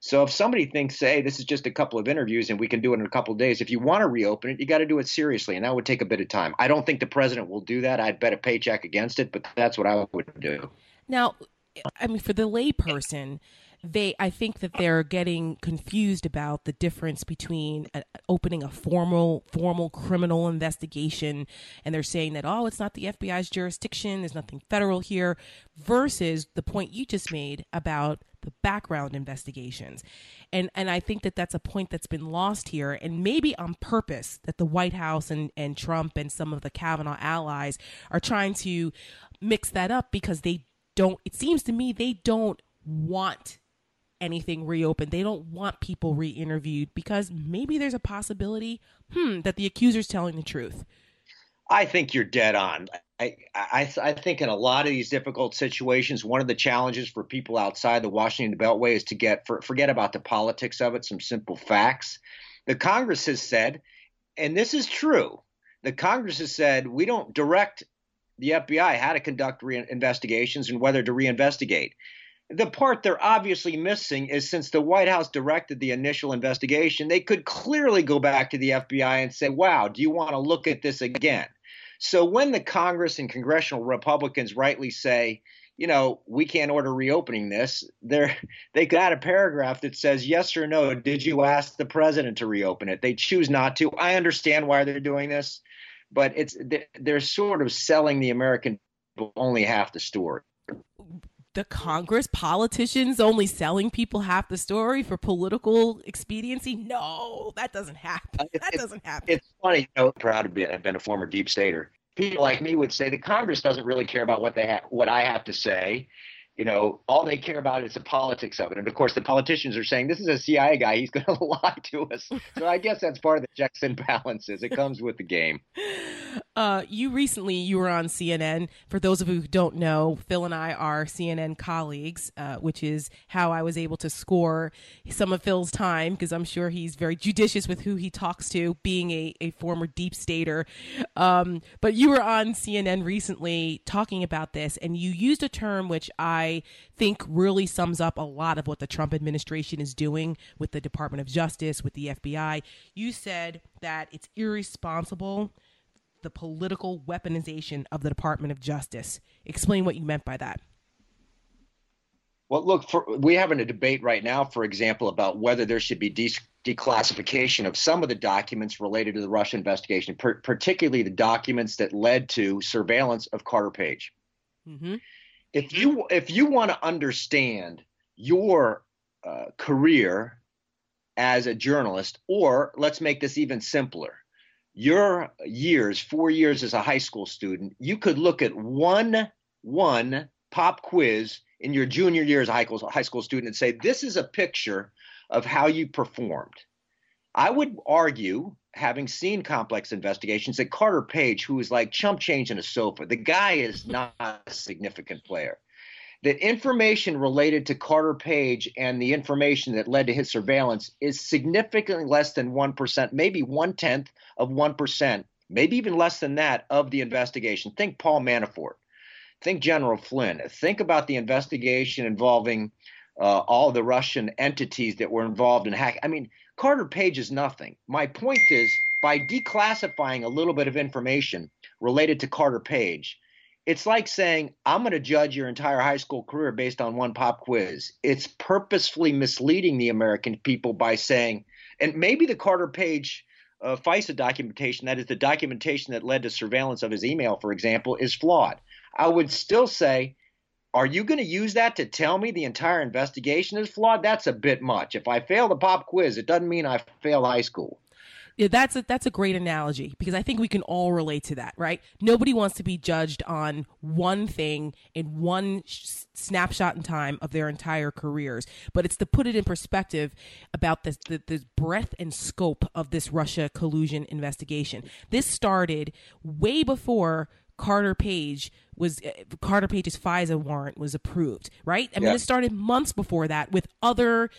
So if somebody thinks, hey, this is just a couple of interviews and we can do it in a couple of days, if you want to reopen it, you got to do it seriously, and that would take a bit of time. I don't think the president will do that. I'd bet a paycheck against it, but that's what I would do. Now, I mean, for the layperson they i think that they're getting confused about the difference between a, opening a formal formal criminal investigation and they're saying that oh it's not the fbi's jurisdiction. There's nothing federal here versus the point you just made about the background investigations. And and i think that that's a point that's been lost here and maybe on purpose that the white house and and trump and some of the kavanaugh allies are trying to mix that up because they don't it seems to me they don't want anything reopened. They don't want people re interviewed because maybe there's a possibility, hmm, that the accuser's telling the truth. I think you're dead on. I, I, I think in a lot of these difficult situations, one of the challenges for people outside the Washington Beltway is to get for, forget about the politics of it, some simple facts. The Congress has said, and this is true, the Congress has said we don't direct the FBI how to conduct re- investigations and whether to reinvestigate. The part they're obviously missing is since the White House directed the initial investigation, they could clearly go back to the FBI and say, wow, do you want to look at this again? So when the Congress and congressional Republicans rightly say, you know, we can't order reopening this, [LAUGHS] they they got a paragraph that says yes or no, did you ask the president to reopen it? They choose not to. I understand why they're doing this, but it's they're sort of selling the American only half the story the Congress, politicians only selling people half the story for political expediency. No, that doesn't happen. Uh, that doesn't happen. It's funny, you know, proud to be, have been a former deep stater. People like me would say the Congress doesn't really care about what they have, what I have to say. You know, all they care about is the politics of it. And of course, the politicians are saying this is a CIA guy; he's going [LAUGHS] to lie to us. So I guess that's part of the checks and balances. It comes with the game. [LAUGHS] Uh, you recently you were on CNN. For those of you who don't know, Phil and I are CNN colleagues, uh, which is how I was able to score some of Phil's time because I'm sure he's very judicious with who he talks to, being a, a former deep stater. Um, but you were on CNN recently talking about this, and you used a term which I think really sums up a lot of what the Trump administration is doing with the Department of Justice, with the FBI. You said that it's irresponsible the political weaponization of the Department of Justice. Explain what you meant by that. Well, look, for, we're having a debate right now, for example, about whether there should be de- declassification of some of the documents related to the Russia investigation, per- particularly the documents that led to surveillance of Carter Page. Mm-hmm. If you if you want to understand your uh, career as a journalist, or let's make this even simpler, your years, four years as a high school student, you could look at one one pop quiz in your junior year as a high school, high school student and say, this is a picture of how you performed. I would argue, having seen complex investigations, that Carter Page, who is like chump change in a sofa, the guy is not a significant player that information related to Carter Page and the information that led to his surveillance is significantly less than 1%, maybe one tenth of 1%, maybe even less than that of the investigation. Think Paul Manafort. Think General Flynn. Think about the investigation involving uh, all the Russian entities that were involved in hacking. I mean, Carter Page is nothing. My point is by declassifying a little bit of information related to Carter Page, it's like saying i'm going to judge your entire high school career based on one pop quiz it's purposefully misleading the american people by saying and maybe the carter page uh, FISA documentation, that is the documentation that led to surveillance of his email, for example, is flawed. I would still say, are you going to use that to tell me the entire investigation is flawed? That's a bit much. If I fail the pop quiz, it doesn't mean I failed high school. Yeah, that's a, that's a great analogy because I think we can all relate to that, right? Nobody wants to be judged on one thing in one sh- snapshot in time of their entire careers, but it's to put it in perspective about this, the, the breadth and scope of this Russia collusion investigation. This started way before Carter Page was uh, Carter Page's FISA warrant was approved, right? I mean, yeah. it started months before that with other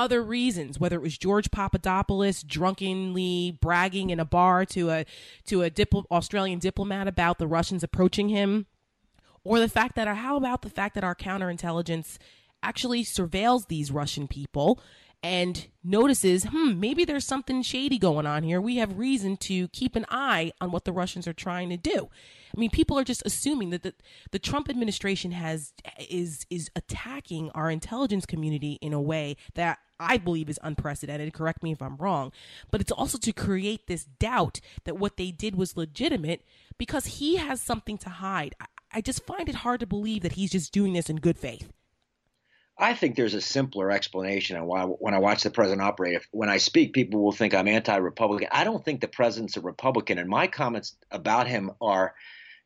other reasons, whether it was George Papadopoulos drunkenly bragging in a bar to a to a dipl- Australian diplomat about the Russians approaching him, or the fact that, or how about the fact that our counterintelligence actually surveils these Russian people and notices, hmm, maybe there's something shady going on here. We have reason to keep an eye on what the Russians are trying to do. I mean, people are just assuming that the, the Trump administration has is is attacking our intelligence community in a way that I believe is unprecedented. Correct me if I'm wrong, but it's also to create this doubt that what they did was legitimate because he has something to hide. I, I just find it hard to believe that he's just doing this in good faith. I think there's a simpler explanation on why when I watch the president operate. If, when I speak, people will think I'm anti-Republican. I don't think the president's a Republican, and my comments about him are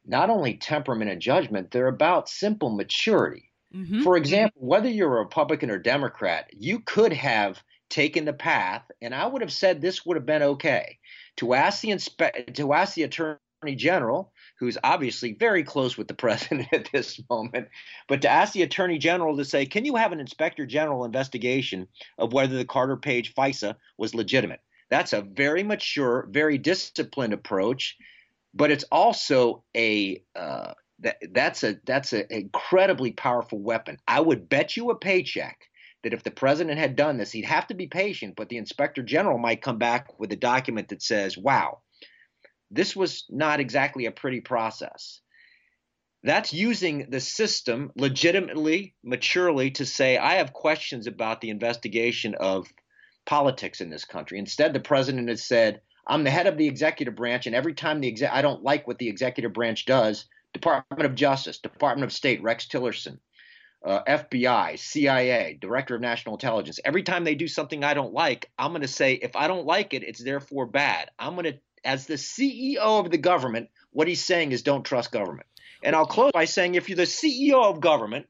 not only temperament and judgment; they're about simple maturity. Mm-hmm. For example, whether you're a Republican or Democrat, you could have taken the path, and I would have said this would have been okay to ask the inspe- to ask the attorney general who's obviously very close with the [LAUGHS] president at this moment, but to ask the attorney general to say, can you have an inspector general investigation of whether the Carter Page FISA was legitimate? That's a very mature, very disciplined approach, but it's also a uh, that, that's a that's an incredibly powerful weapon. I would bet you a paycheck that if the president had done this, he'd have to be patient, but the inspector general might come back with a document that says, "Wow, this was not exactly a pretty process. That's using the system legitimately, maturely to say, I have questions about the investigation of politics in this country. Instead, the president has said, I'm the head of the executive branch, and every time the exe- I don't like what the executive branch does, Department of Justice, Department of State, Rex Tillerson, uh, FBI, CIA, Director of National Intelligence, every time they do something I don't like, I'm going to say, if I don't like it, it's therefore bad. I'm going to as the CEO of the government, what he's saying is don't trust government. And I'll close by saying if you're the CEO of government,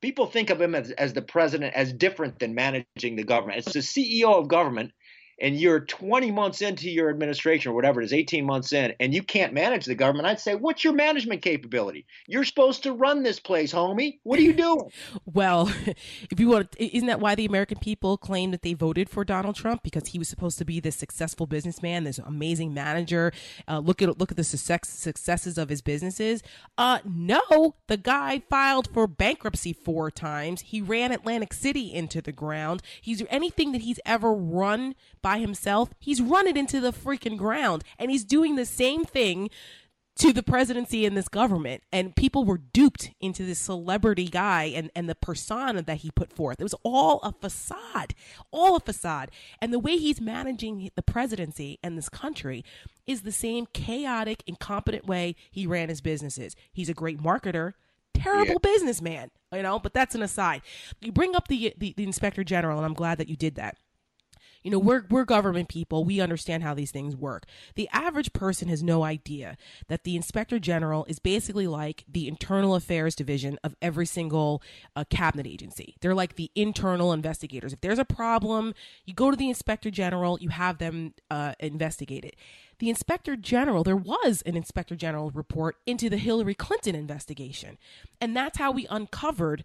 people think of him as, as the president as different than managing the government. It's the CEO of government. And you're 20 months into your administration or whatever it is, 18 months in, and you can't manage the government, I'd say, what's your management capability? You're supposed to run this place, homie. What are you doing? [LAUGHS] well, [LAUGHS] if you want, isn't that why the American people claim that they voted for Donald Trump because he was supposed to be this successful businessman, this amazing manager? Uh, look at look at the success, successes of his businesses. Uh, no, the guy filed for bankruptcy four times. He ran Atlantic City into the ground. He's anything that he's ever run by himself, he's run it into the freaking ground. And he's doing the same thing to the presidency and this government. And people were duped into this celebrity guy and, and the persona that he put forth. It was all a facade, all a facade. And the way he's managing the presidency and this country is the same chaotic, incompetent way he ran his businesses. He's a great marketer, terrible yeah. businessman, you know, but that's an aside. You bring up the, the, the inspector general, and I'm glad that you did that you know, we're we're government people. We understand how these things work. The average person has no idea that the inspector general is basically like the internal affairs division of every single uh, cabinet agency. They're like the internal investigators. If there's a problem, you go to the inspector general, you have them uh, investigate it the inspector general, there was an inspector general report into the Hillary Clinton investigation. And that's how we uncovered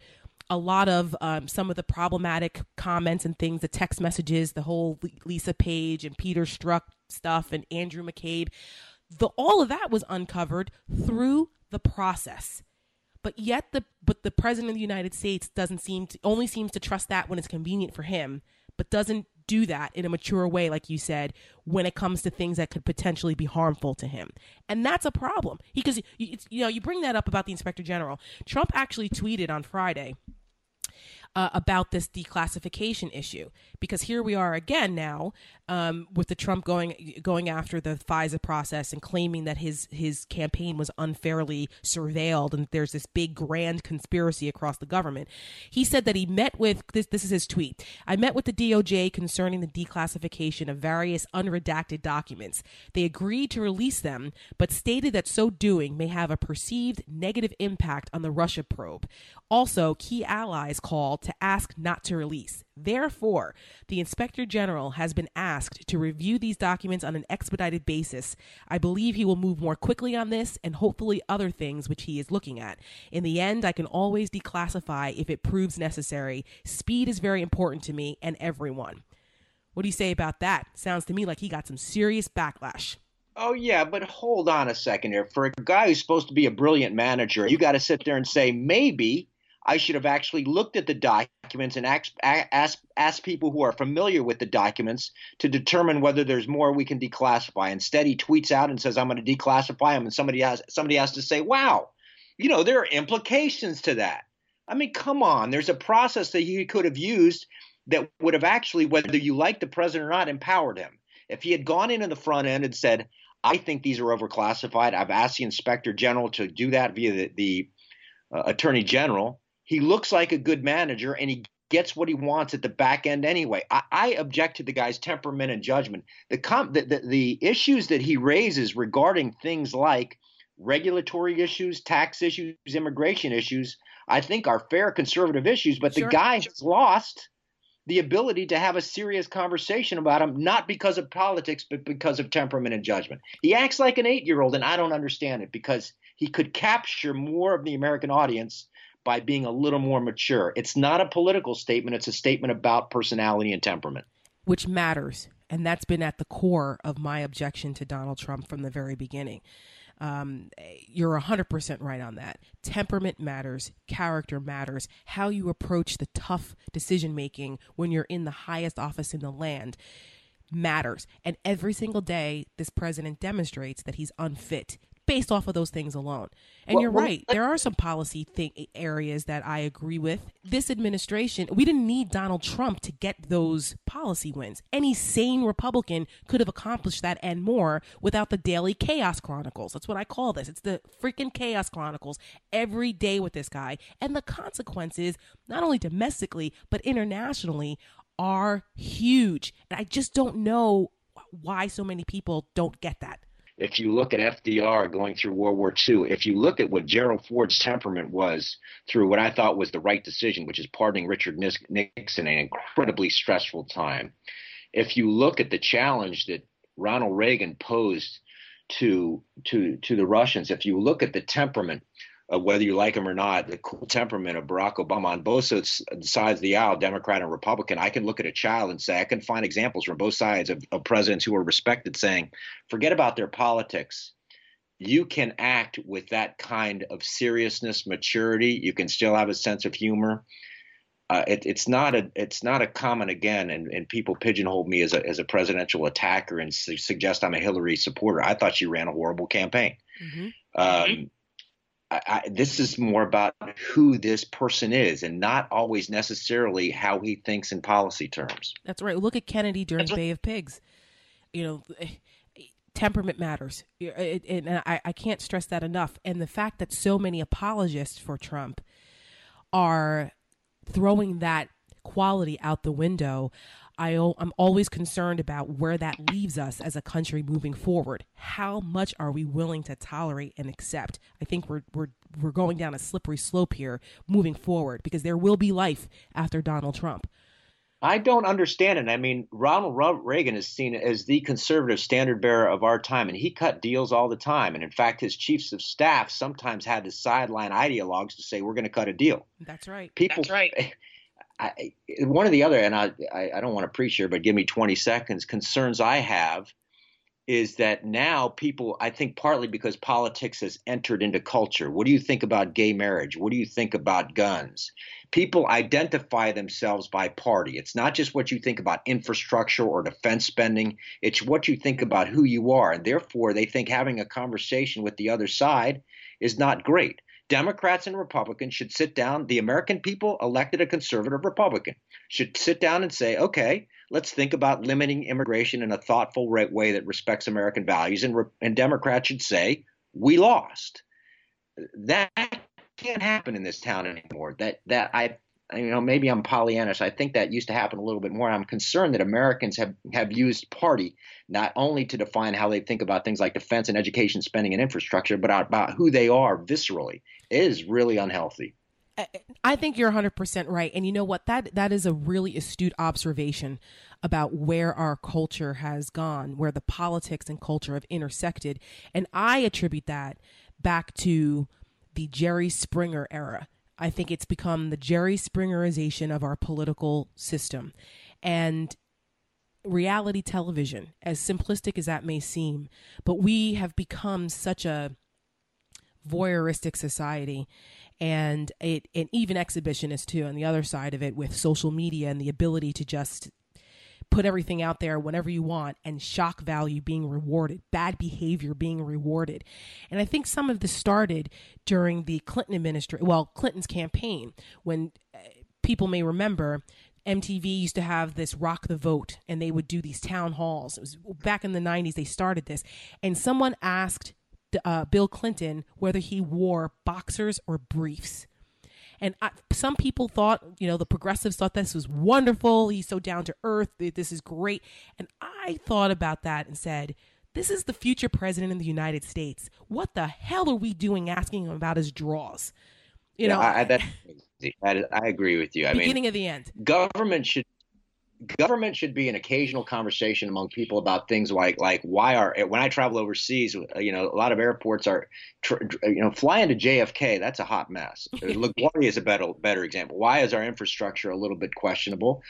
a lot of um, some of the problematic comments and things, the text messages, the whole Lisa Page and Peter Strzok stuff, and Andrew McCabe. The all of that was uncovered through the process. But yet the but the president of the United States doesn't seem to only seems to trust that when it's convenient for him, but doesn't do that in a mature way, like you said, when it comes to things that could potentially be harmful to him. And that's a problem. Because, you, you know, you bring that up about the inspector general. Trump actually tweeted on Friday uh, about this declassification issue because here we are again now um, with the Trump going going after the FISA process and claiming that his his campaign was unfairly surveilled and there's this big grand conspiracy across the government. He said that he met with this. This is his tweet. I met with the DOJ concerning the declassification of various unredacted documents. They agreed to release them, but stated that so doing may have a perceived negative impact on the Russia probe. Also, key allies called to ask not to release. Therefore, the Inspector General has been asked to review these documents on an expedited basis. I believe he will move more quickly on this and hopefully other things which he is looking at. In the end, I can always declassify if it proves necessary. Speed is very important to me and everyone. What do you say about that? Sounds to me like he got some serious backlash. Oh yeah, but hold on a second here. For a guy who's supposed to be a brilliant manager, you got to sit there and say maybe I should have actually looked at the documents and asked, people who are familiar with the documents to determine whether there's more we can declassify. Instead, he tweets out and says, "I'm going to declassify them," and somebody has somebody has to say, "Wow, you know there are implications to that." I mean, come on. There's a process that he could have used that would have actually, whether you like the president or not, empowered him. If he had gone in in the front end and said, "I think these are overclassified," I've asked the inspector general to do that via the, the uh, attorney general he looks like a good manager and he gets what he wants at the back end anyway. I, I object to the guy's temperament and judgment. The, com- the, the, the issues that he raises regarding things like regulatory issues, tax issues, immigration issues, I think are fair conservative issues, but sure. the guy has lost the ability to have a serious conversation about them, not because of politics, but because of temperament and judgment. He acts like an eight year old, and I don't understand it because he could capture more of the American audience by being a little more mature. It's not a political statement, it's a statement about personality and temperament. Which matters. And that's been at the core of my objection to Donald Trump from the very beginning. Um, you're 100% right on that. Temperament matters, character matters, how you approach the tough decision making when you're in the highest office in the land matters. And every single day, this president demonstrates that he's unfit based off of those things alone. And well, you're well, right. There are some policy th- areas that I agree with. This administration, we didn't need Donald Trump to get those policy wins. Any sane Republican could have accomplished that and more without the daily chaos chronicles. That's what I call this. It's the freaking chaos chronicles every day with this guy. And the consequences, not only domestically, but internationally, are huge. And I just don't know why so many people don't get that. If you look at FDR going through World War II, if you look at what Gerald Ford's temperament was through what I thought was the right decision, which is pardoning Richard Nixon, an incredibly stressful time, if you look at the challenge that Ronald Reagan posed to to to the Russians, if you look at the temperament uh, whether you like him or not, the cool temperament of Barack Obama on both sides of the aisle, Democrat and Republican. I can look at a child and say, I can find examples from both sides of, of presidents who are respected saying, forget about their politics. You can act with that kind of seriousness, maturity. You can still have a sense of humor. Uh, it, it's not a it's not a common again, and, and people pigeonhole me as a as a presidential attacker and su- suggest I'm a Hillary supporter. I thought she ran a horrible campaign. Mm-hmm. Um, mm-hmm. I, this is more about who this person is and not always necessarily how he thinks in policy terms. That's right. Look at Kennedy during Bay of Pigs. You know, temperament matters. Uh, and I, I can't stress that enough. And the fact that so many apologists for Trump are throwing that quality out the window I, am always concerned about where that leaves us as a country moving forward. How much are we willing to tolerate and accept? I think we're, we're, we're going down a slippery slope here moving forward because there will be life after Donald Trump. I don't understand it. I mean, Ronald Reagan is seen as the conservative standard bearer of our time, and he cut deals all the time. And in fact, his chiefs of staff sometimes had to sideline ideologues to say, "We're going to cut a deal." That's right. People, That's right. [LAUGHS] I, one or the other, and I, I, don't want to preach here, but give me 20 seconds. Concerns I have is that now people, I think partly because politics has entered into culture. What do you think about gay marriage? What do you think about guns? People identify themselves by party. It's not just what you think about infrastructure or defense spending, it's what you think about who you are. And therefore, they think having a conversation with the other side is not great. Democrats and Republicans should sit down. The American people elected a conservative Republican, should sit down and say, okay, let's think about limiting immigration in a thoughtful way that respects American values. And, and Democrats should say, we lost. That can't happen in this town anymore. That that I you know, maybe I'm Pollyannish. I think that used to happen a little bit more. I'm concerned that Americans have, have used party not only to define how they think about things like defense and education spending and infrastructure, but about who they are viscerally. It is really unhealthy. I think you're 100% right. And you know what? That that is a really astute observation about where our culture has gone, where the politics and culture have intersected. And I attribute that back to the Jerry Springer era I think it's become the Jerry Springerization of our political system. And reality television, as simplistic as that may seem, but we have become such a voyeuristic society and it and even exhibitionist too on the other side of it with social media and the ability to just put everything out there whenever you want and shock value being rewarded, bad behavior being rewarded. And I think some of this started during the Clinton administration, well, Clinton's campaign, when uh, people may remember MTV used to have this rock the vote and they would do these town halls. It was back in the 90s they started this. And someone asked uh, Bill Clinton whether he wore boxers or briefs. And I, some people thought, you know, the progressives thought this was wonderful. He's so down to earth. This is great. And I thought about that and said, this is the future president of the United States. What the hell are we doing asking him about his draws? You yeah, know, I, that, I agree with you. I beginning mean, of the end. Government should government should be an occasional conversation among people about things like like why are when I travel overseas, uh, you know, a lot of airports are, you know, flying to JFK. That's a hot mess. [LAUGHS] Uh, LaGuardia is a better better example. Why is our infrastructure a little bit questionable?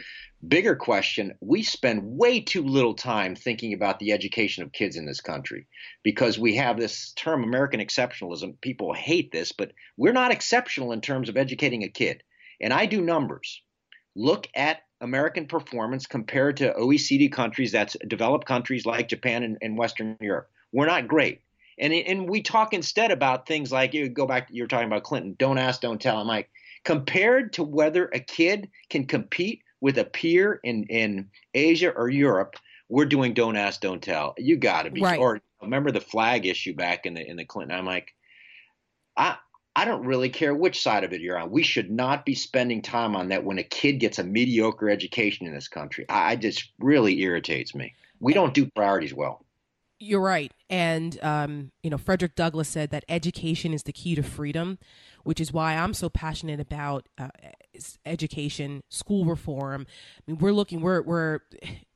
Bigger question: We spend way too little time thinking about the education of kids in this country because we have this term American exceptionalism. People hate this, but we're not exceptional in terms of educating a kid. And I do numbers. Look at American performance compared to OECD countries, that's developed countries like Japan and, and Western Europe. We're not great. And, and we talk instead about things like you go back, you're talking about Clinton, don't ask, don't tell. I'm like, compared to whether a kid can compete with a peer in, in Asia or Europe, we're doing don't ask, don't tell. You got to be. Right. Or remember the flag issue back in the in the Clinton. I'm like, I I don't really care which side of it you're on. We should not be spending time on that when a kid gets a mediocre education in this country. I, I just really irritates me. We don't do priorities well. You're right. And, um, you know, Frederick Douglass said that education is the key to freedom, which is why I'm so passionate about uh, education, school reform. I mean, we're looking, we're, we're,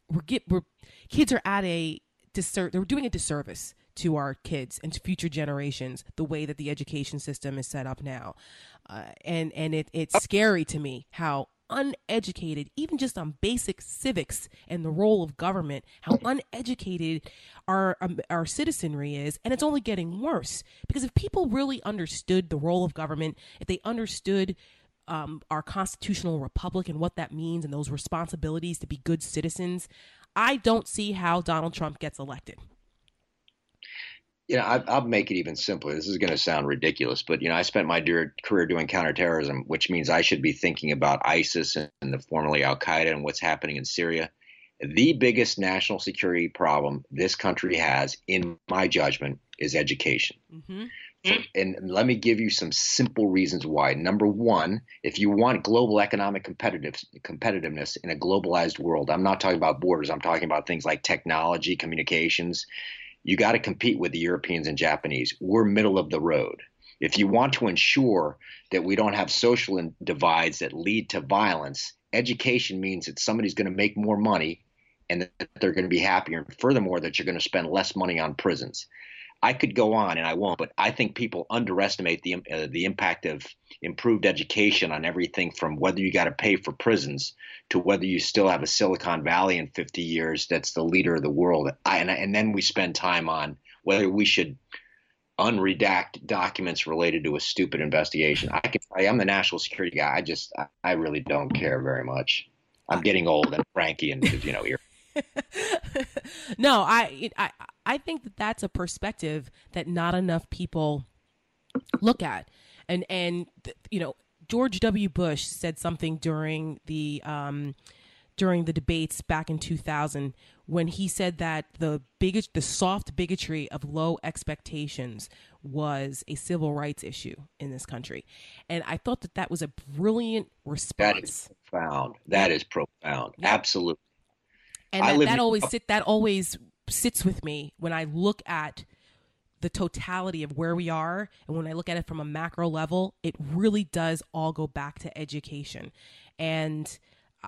we're get we're kids are at a disser- they're doing a disservice to our kids and to future generations the way that the education system is set up now uh, and and it, it's scary to me how uneducated, even just on basic civics and the role of government, how uneducated our um, our citizenry is, and it's only getting worse. Because if people really understood the role of government, if they understood um, our constitutional republic and what that means and those responsibilities to be good citizens, I don't see how Donald Trump gets elected you know, I, will make it even simpler. This is going to sound ridiculous, but you know, I spent my dear career doing counterterrorism, which means I should be thinking about ISIS and the formerly Al Qaeda and what's happening in Syria. The biggest national security problem this country has, in my judgment, is education. Mm-hmm. So, and let me give you some simple reasons why. Number one, if you want global economic competitive, competitiveness in a globalized world, I'm not talking about borders. I'm talking about things like technology, communications you got to compete with the Europeans and Japanese. We're middle of the road. If you want to ensure that we don't have social divides that lead to violence, education means that somebody's going to make more money and that they're going to be happier. And furthermore, that you're going to spend less money on prisons. I could go on and I won't, but I think people underestimate the uh, the impact of improved education on everything from whether you got to pay for prisons to whether you still have a Silicon Valley in 50 years that's the leader of the world. I, and, and then we spend time on whether we should unredact documents related to a stupid investigation. I can I, am the national security guy. I just I, I really don't care very much. I'm getting old and cranky and you know. [LAUGHS] no, I I I think that that's a perspective that not enough people look at, and and you know George W. Bush said something during the um, during the debates back in 2000 when he said that the bigot the soft bigotry of low expectations was a civil rights issue in this country. And i thought that that was a brilliant response that is profound. That is profound. Absolutely. And that, that always sit that always sits with me when I look at the totality of where we are and when I look at it from a macro level, it really does all go back to education. And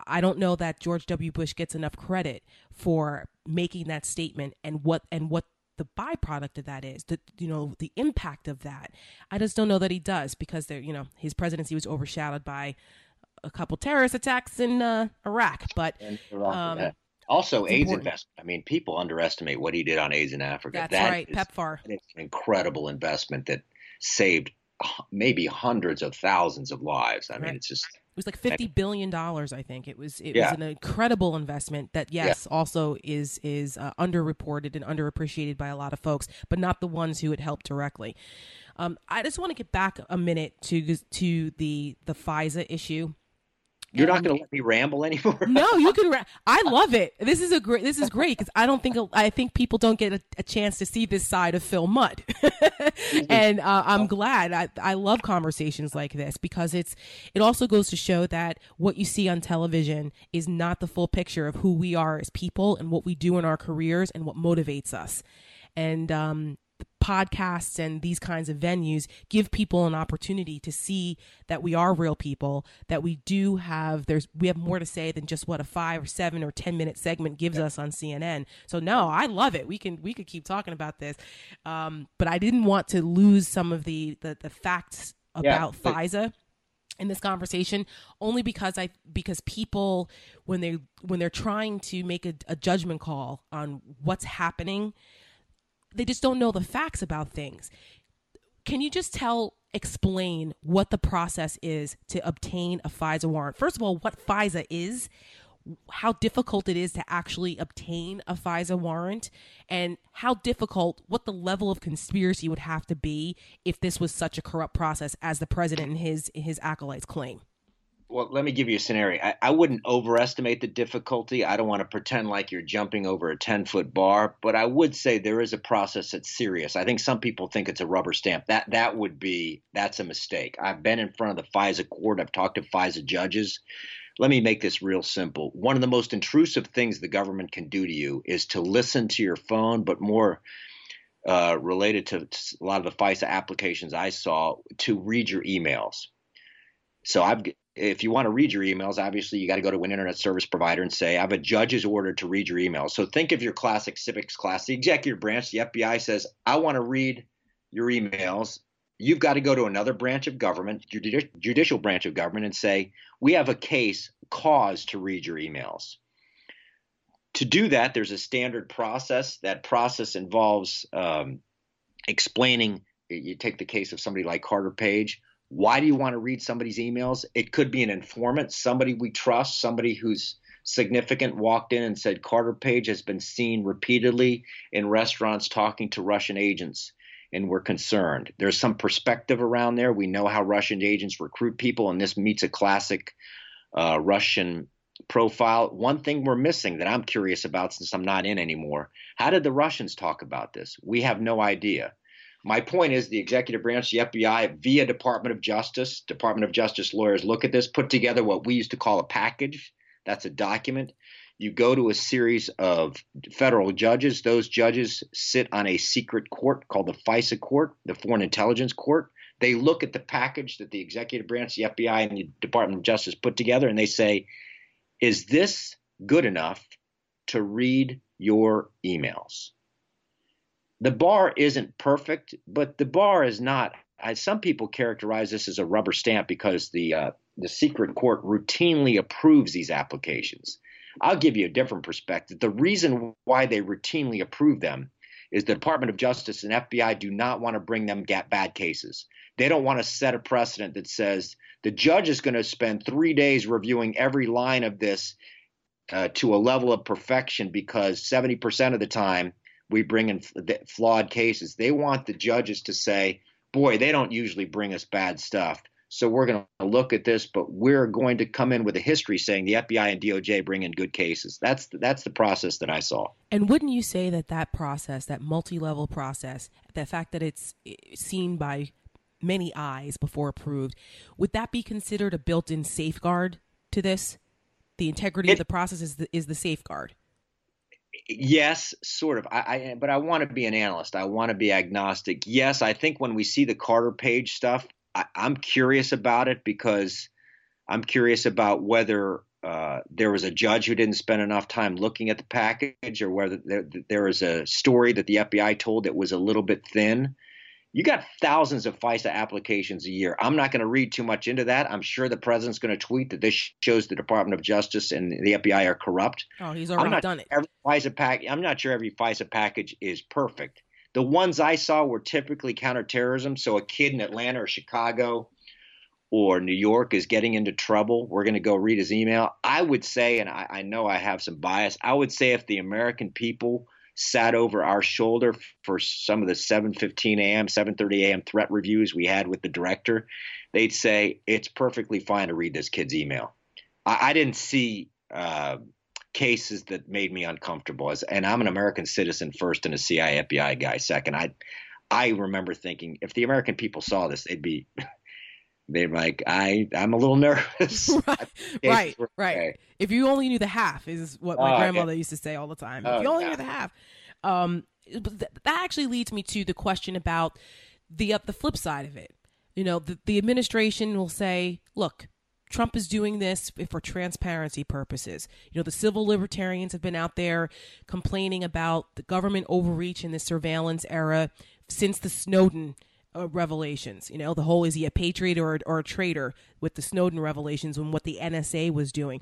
I don't know that George W. Bush gets enough credit for making that statement and what and what the byproduct of that is the you know the impact of that i just don't know that he does because there you know his presidency was overshadowed by a couple terrorist attacks in uh, iraq but um, also, it's AIDS important. investment. I mean, people underestimate what he did on AIDS in Africa. That's that right, is, PEPFAR. It's an incredible investment that saved maybe hundreds of thousands of lives. I right. mean, it's just it was like fifty billion dollars. I think it was. It yeah. was an incredible investment that, yes, yeah. also is is uh, underreported and underappreciated by a lot of folks, but not the ones who it helped directly. Um, I just want to get back a minute to to the the FISA issue you're not going to let me ramble anymore. no, you can. [LAUGHS] Ra- I love it. This is a great. This is great because I don't think I think people don't get a, a chance to see this side of Phil Mudd, [LAUGHS] and uh, I'm glad. I I love conversations like this because it's it also goes to show that what you see on television is not the full picture of who we are as people and what we do in our careers and what motivates us. And um, podcasts and these kinds of venues give people an opportunity to see that we are real people that we do have there's we have more to say than just what a 5 or 7 or 10 minute segment gives yeah. us on CNN so no I love it. We can we could keep talking about this. Um, but I didn't want to lose some of the the, the facts about yeah, FISA in this conversation only because I because people when they when they're trying to make a, a judgment call on what's happening they just don't know the facts about things. Can you just tell, explain what the process is to obtain a FISA warrant? First of all, what FISA is, how difficult it is to actually obtain a FISA warrant, and how difficult, what the level of conspiracy would have to be if this was such a corrupt process as the president and his his acolytes claim well, let me give you a scenario. I, I, wouldn't overestimate the difficulty. I don't want to pretend like you're jumping over a 10 foot bar, but I would say there is a process that's serious. I think some people think it's a rubber stamp. That that would be that's a mistake. I've been in front of the FISA court. I've talked to FISA judges. Let me make this real simple. One of the most intrusive things the government can do to you is to listen to your phone, but more uh, related to a lot of the FISA applications I saw, to read your emails. So I've if you want to read your emails, obviously you got to go to an internet service provider and say, I have a judge's order to read your emails. So think of your classic civics class. The executive branch, the FBI says, I want to read your emails. You've got to go to another branch of government, judicial branch of government, and say, We have a case, cause to read your emails. To do that, there's a standard process. That process involves um, explaining. You take the case of somebody like Carter Page why do you want to read somebody's emails? It could be an informant, somebody we trust, somebody who's significant walked in and said Carter Page has been seen repeatedly in restaurants talking to Russian agents and we're concerned. There's some perspective around there. We know how Russian agents recruit people, and this meets a classic uh, Russian profile. One thing we're missing that I'm curious about since I'm not in anymore how did the Russians talk about this? We have no idea. My point is the executive branch, the FBI, via Department of Justice, Department of Justice lawyers look at this, put together what we used to call a package. That's a document. You go to a series of federal judges. Those judges sit on a secret court called the FISA court, the Foreign Intelligence Court. They look at the package that the executive branch, the FBI, and the Department of Justice put together, and they say, is this good enough to read your emails? The bar isn't perfect, but the bar is not. some people characterize this as a rubber stamp because the uh, the secret court routinely approves these applications. I'll give you a different perspective. The reason why they routinely approve them is the Department of Justice and FBI do not want to bring them bad cases. They don't want to set a precedent that says the judge is going to spend three days reviewing every line of this uh, to a level of perfection because 70% of the time we bring in flawed cases. They want the judges to say, boy, they don't usually bring us bad stuff. So we're going to look at this, but we're going to come in with a history saying the FBI and DOJ bring in good cases. That's that's the process that I saw. And wouldn't you say that that process, that multi-level process, the fact that it's eh, seen by many eyes before approved, would that be considered a built-in safeguard to this? The integrity it, of the process is the, is the safeguard yes, sort of. I, I but I want to be an analyst. I want to be agnostic. Yes, I think when we see the Carter Page stuff, I, am curious about it because I'm curious about whether uh, there was a judge who didn't spend enough time looking at the package, or whether there, there was a story that the FBI told that was a little bit thin you got thousands of FISA applications a year. I'm not going to read too much into that. I'm sure the president's going to tweet that this shows the Department of Justice and the FBI are corrupt. Oh, he's already done it. Every FISA pack, I'm not sure every FISA package is perfect. The ones I saw were typically counterterrorism. So a kid in Atlanta or Chicago or New York is getting into trouble. We're going to go read his email. I would say, and I, I know I have some bias, I would say if the American people – sat over our shoulder for some of the 7:15 a.m., 7:30 a.m. threat reviews we had with the director, they'd say it's perfectly fine to read this kid's email. I, I didn't see uh, cases that made me uncomfortable, as, and I'm an American citizen first and a CIA FBI guy second. I I remember thinking if the American people saw this, they'd be they're like, I, I'm a little [LAUGHS] nervous. [LAUGHS] right, right, right. If you only knew the half, is what my oh, grandmother used to say all the time. Oh, if you only yeah. knew the half, um, th- that actually leads me to the question about the uh, the flip side of it. You know, the, the administration will say, look, Trump is doing this for transparency purposes. You know, the civil libertarians have been out there complaining about the government overreach in the surveillance era since the Snowden uh, revelations. You know, the whole is he a patriot or, or a traitor with the Snowden revelations and what the NSA was doing.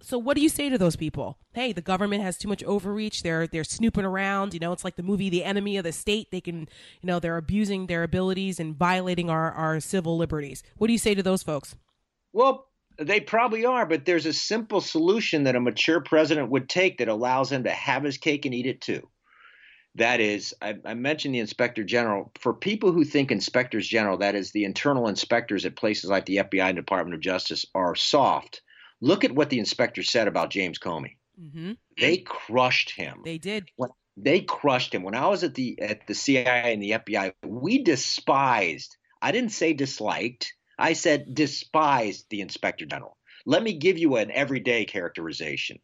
So, what do you say to those people? Hey, the government has too much overreach. They're they're snooping around. You know, it's like the movie The Enemy of the State. They can, you know, they're abusing their abilities and violating our our civil liberties. What do you say to those folks? Well, they probably are, but there's a simple solution that a mature president would take that allows him to have his cake and eat it too. That is, I, I, mentioned the inspector general. For people who think inspectors general, that is, the internal inspectors at places like the FBI and Department of Justice, are soft, look at what the inspector said about James Comey. Mm-hmm. They crushed him. They did. When, they crushed him. When I was at the at the CIA and the FBI, we despised. I didn't say disliked. I said despised the inspector general. Let me give you an everyday characterization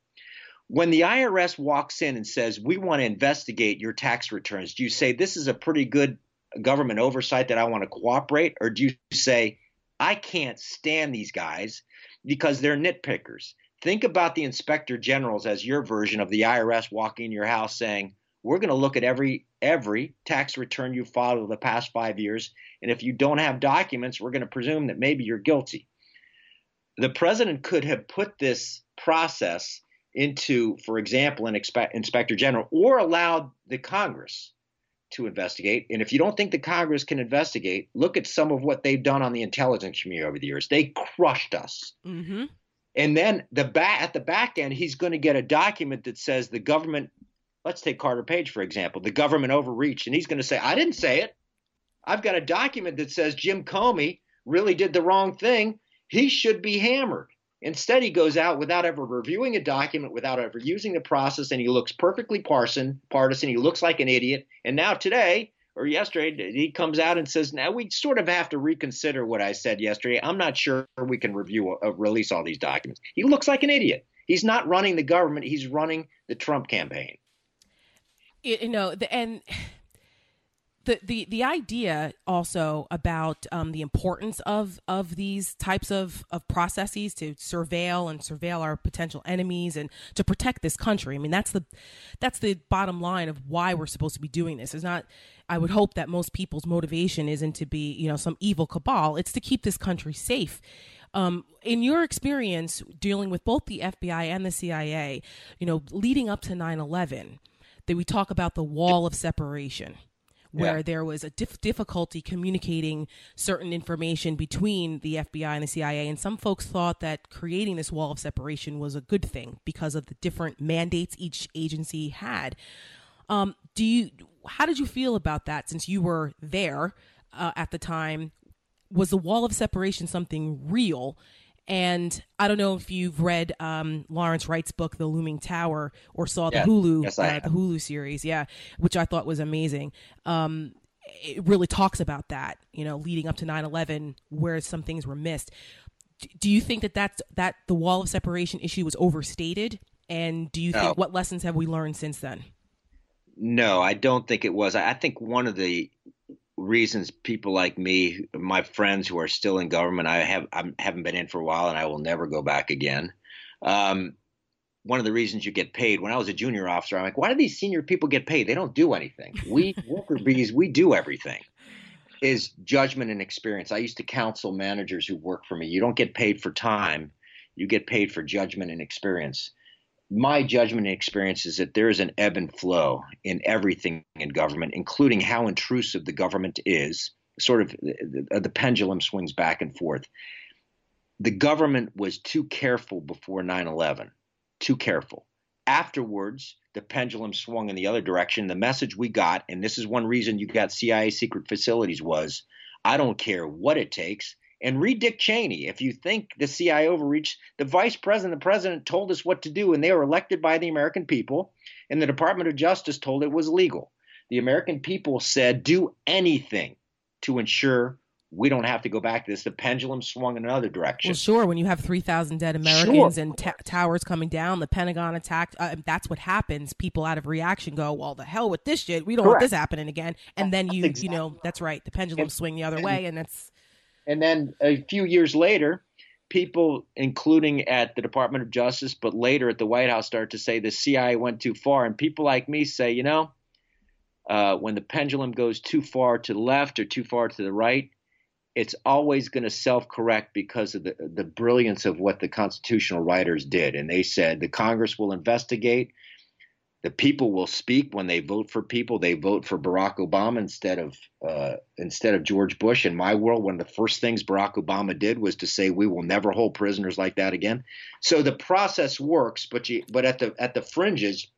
when the IRS walks in and says, We want to investigate your tax returns, do you say, This is a pretty good government oversight that I want to cooperate? Or do you say, I can't stand these guys because they're nitpickers. Think about the inspector generals as your version of the IRS walking in your house saying, "We're going to look at every every tax return you filed over the past 5 years, and if you don't have documents, we're going to presume that maybe you're guilty." The president could have put this process into, for example, an inspector general or allowed the Congress to investigate. And if you don't think the Congress can investigate, look at some of what they've done on the intelligence community over the years. They crushed us. Mm-hmm. And then the back at the back end, he's going to get a document that says the government. Let's take Carter Page for example. The government overreached, and he's going to say, "I didn't say it. I've got a document that says Jim Comey really did the wrong thing. He should be hammered." Instead, he goes out without ever reviewing a document, without ever using the process, and he looks perfectly partisan. Partisan. He looks like an idiot. And now today or yesterday, he comes out and says, "Now we sort of have to reconsider what I said yesterday. I'm not sure we can review uh, release all these documents." He looks like an idiot. He's not running the government. He's running the Trump campaign. You know, the, and the the the idea also about um, the importance of of these types of of processes to surveil and surveil our potential enemies and to protect this country. I mean, that's the that's the bottom line of why we're supposed to be doing this. Is not. I would hope that most people's motivation isn't to be you know some evil cabal. It's to keep this country safe. Um, in your experience dealing with both the FBI and the CIA, you know, leading up to 9 11, that we talk about the wall of separation where yeah. there was a dif- difficulty communicating certain information between the FBI and the CIA. And some folks thought that creating this wall of separation was a good thing because of the different mandates each agency had. Um, do you? How did you feel about that since you were there uh, at the time? Was the wall of separation something real? And I don't know if you've read um, Lawrence Wright's book, The Looming Tower, or saw the yeah. Hulu yes, uh, the Hulu series, yeah, which I thought was amazing. Um, it really talks about that, you know, leading up to 9/11, where some things were missed. Do you think that that's that the wall of separation issue was overstated? And do you no. think what lessons have we learned since then? No, I don't think it was. I think one of the reasons people like me, my friends who are still in government, I have I haven't been in for a while, and I will never go back again. Um, one of the reasons you get paid. When I was a junior officer, I'm like, why do these senior people get paid? They don't do anything. We [LAUGHS] worker bees, we do everything. Is judgment and experience. I used to counsel managers who work for me. You don't get paid for time, you get paid for judgment and experience my judgment and experience is that there is an ebb and flow in everything in government, including how intrusive the government is. Sort of the, the, pendulum swings back and forth. The government was too careful before 9 11, too careful. Afterwards, the pendulum swung in the other direction. The message we got, and this is one reason you got CIA secret facilities, was I don't care what it takes. And read Dick Cheney. If you think the CIA overreached, the vice president, the president told us what to do, and they were elected by the American people, and the Department of Justice told it was legal. The American people said, do anything to ensure we don't have to go back to this. The pendulum swung in another direction. Well, sure. When you have 3,000 dead Americans sure. and t- towers coming down, the Pentagon attacked, uh, that's what happens. People out of reaction go, well, the hell with this shit. We don't Correct. want this happening again. And then you, exactly. you know, that's right. The pendulum and, swing the other way. And that's and then a few years later, people, including at the Department of Justice, but later at the White House, start to say the CIA went too far. And people like me say, you know, uh, when the pendulum goes too far to the left or too far to the right, it's always going to self-correct because of the the brilliance of what the constitutional writers did. And they said the Congress will investigate the people will speak when they vote for people. They vote for Barack Obama instead of uh, instead of George Bush. In my world, one of the first things Barack Obama did was to say we will never hold prisoners like that again. So the process works, but you but at the at the fringes,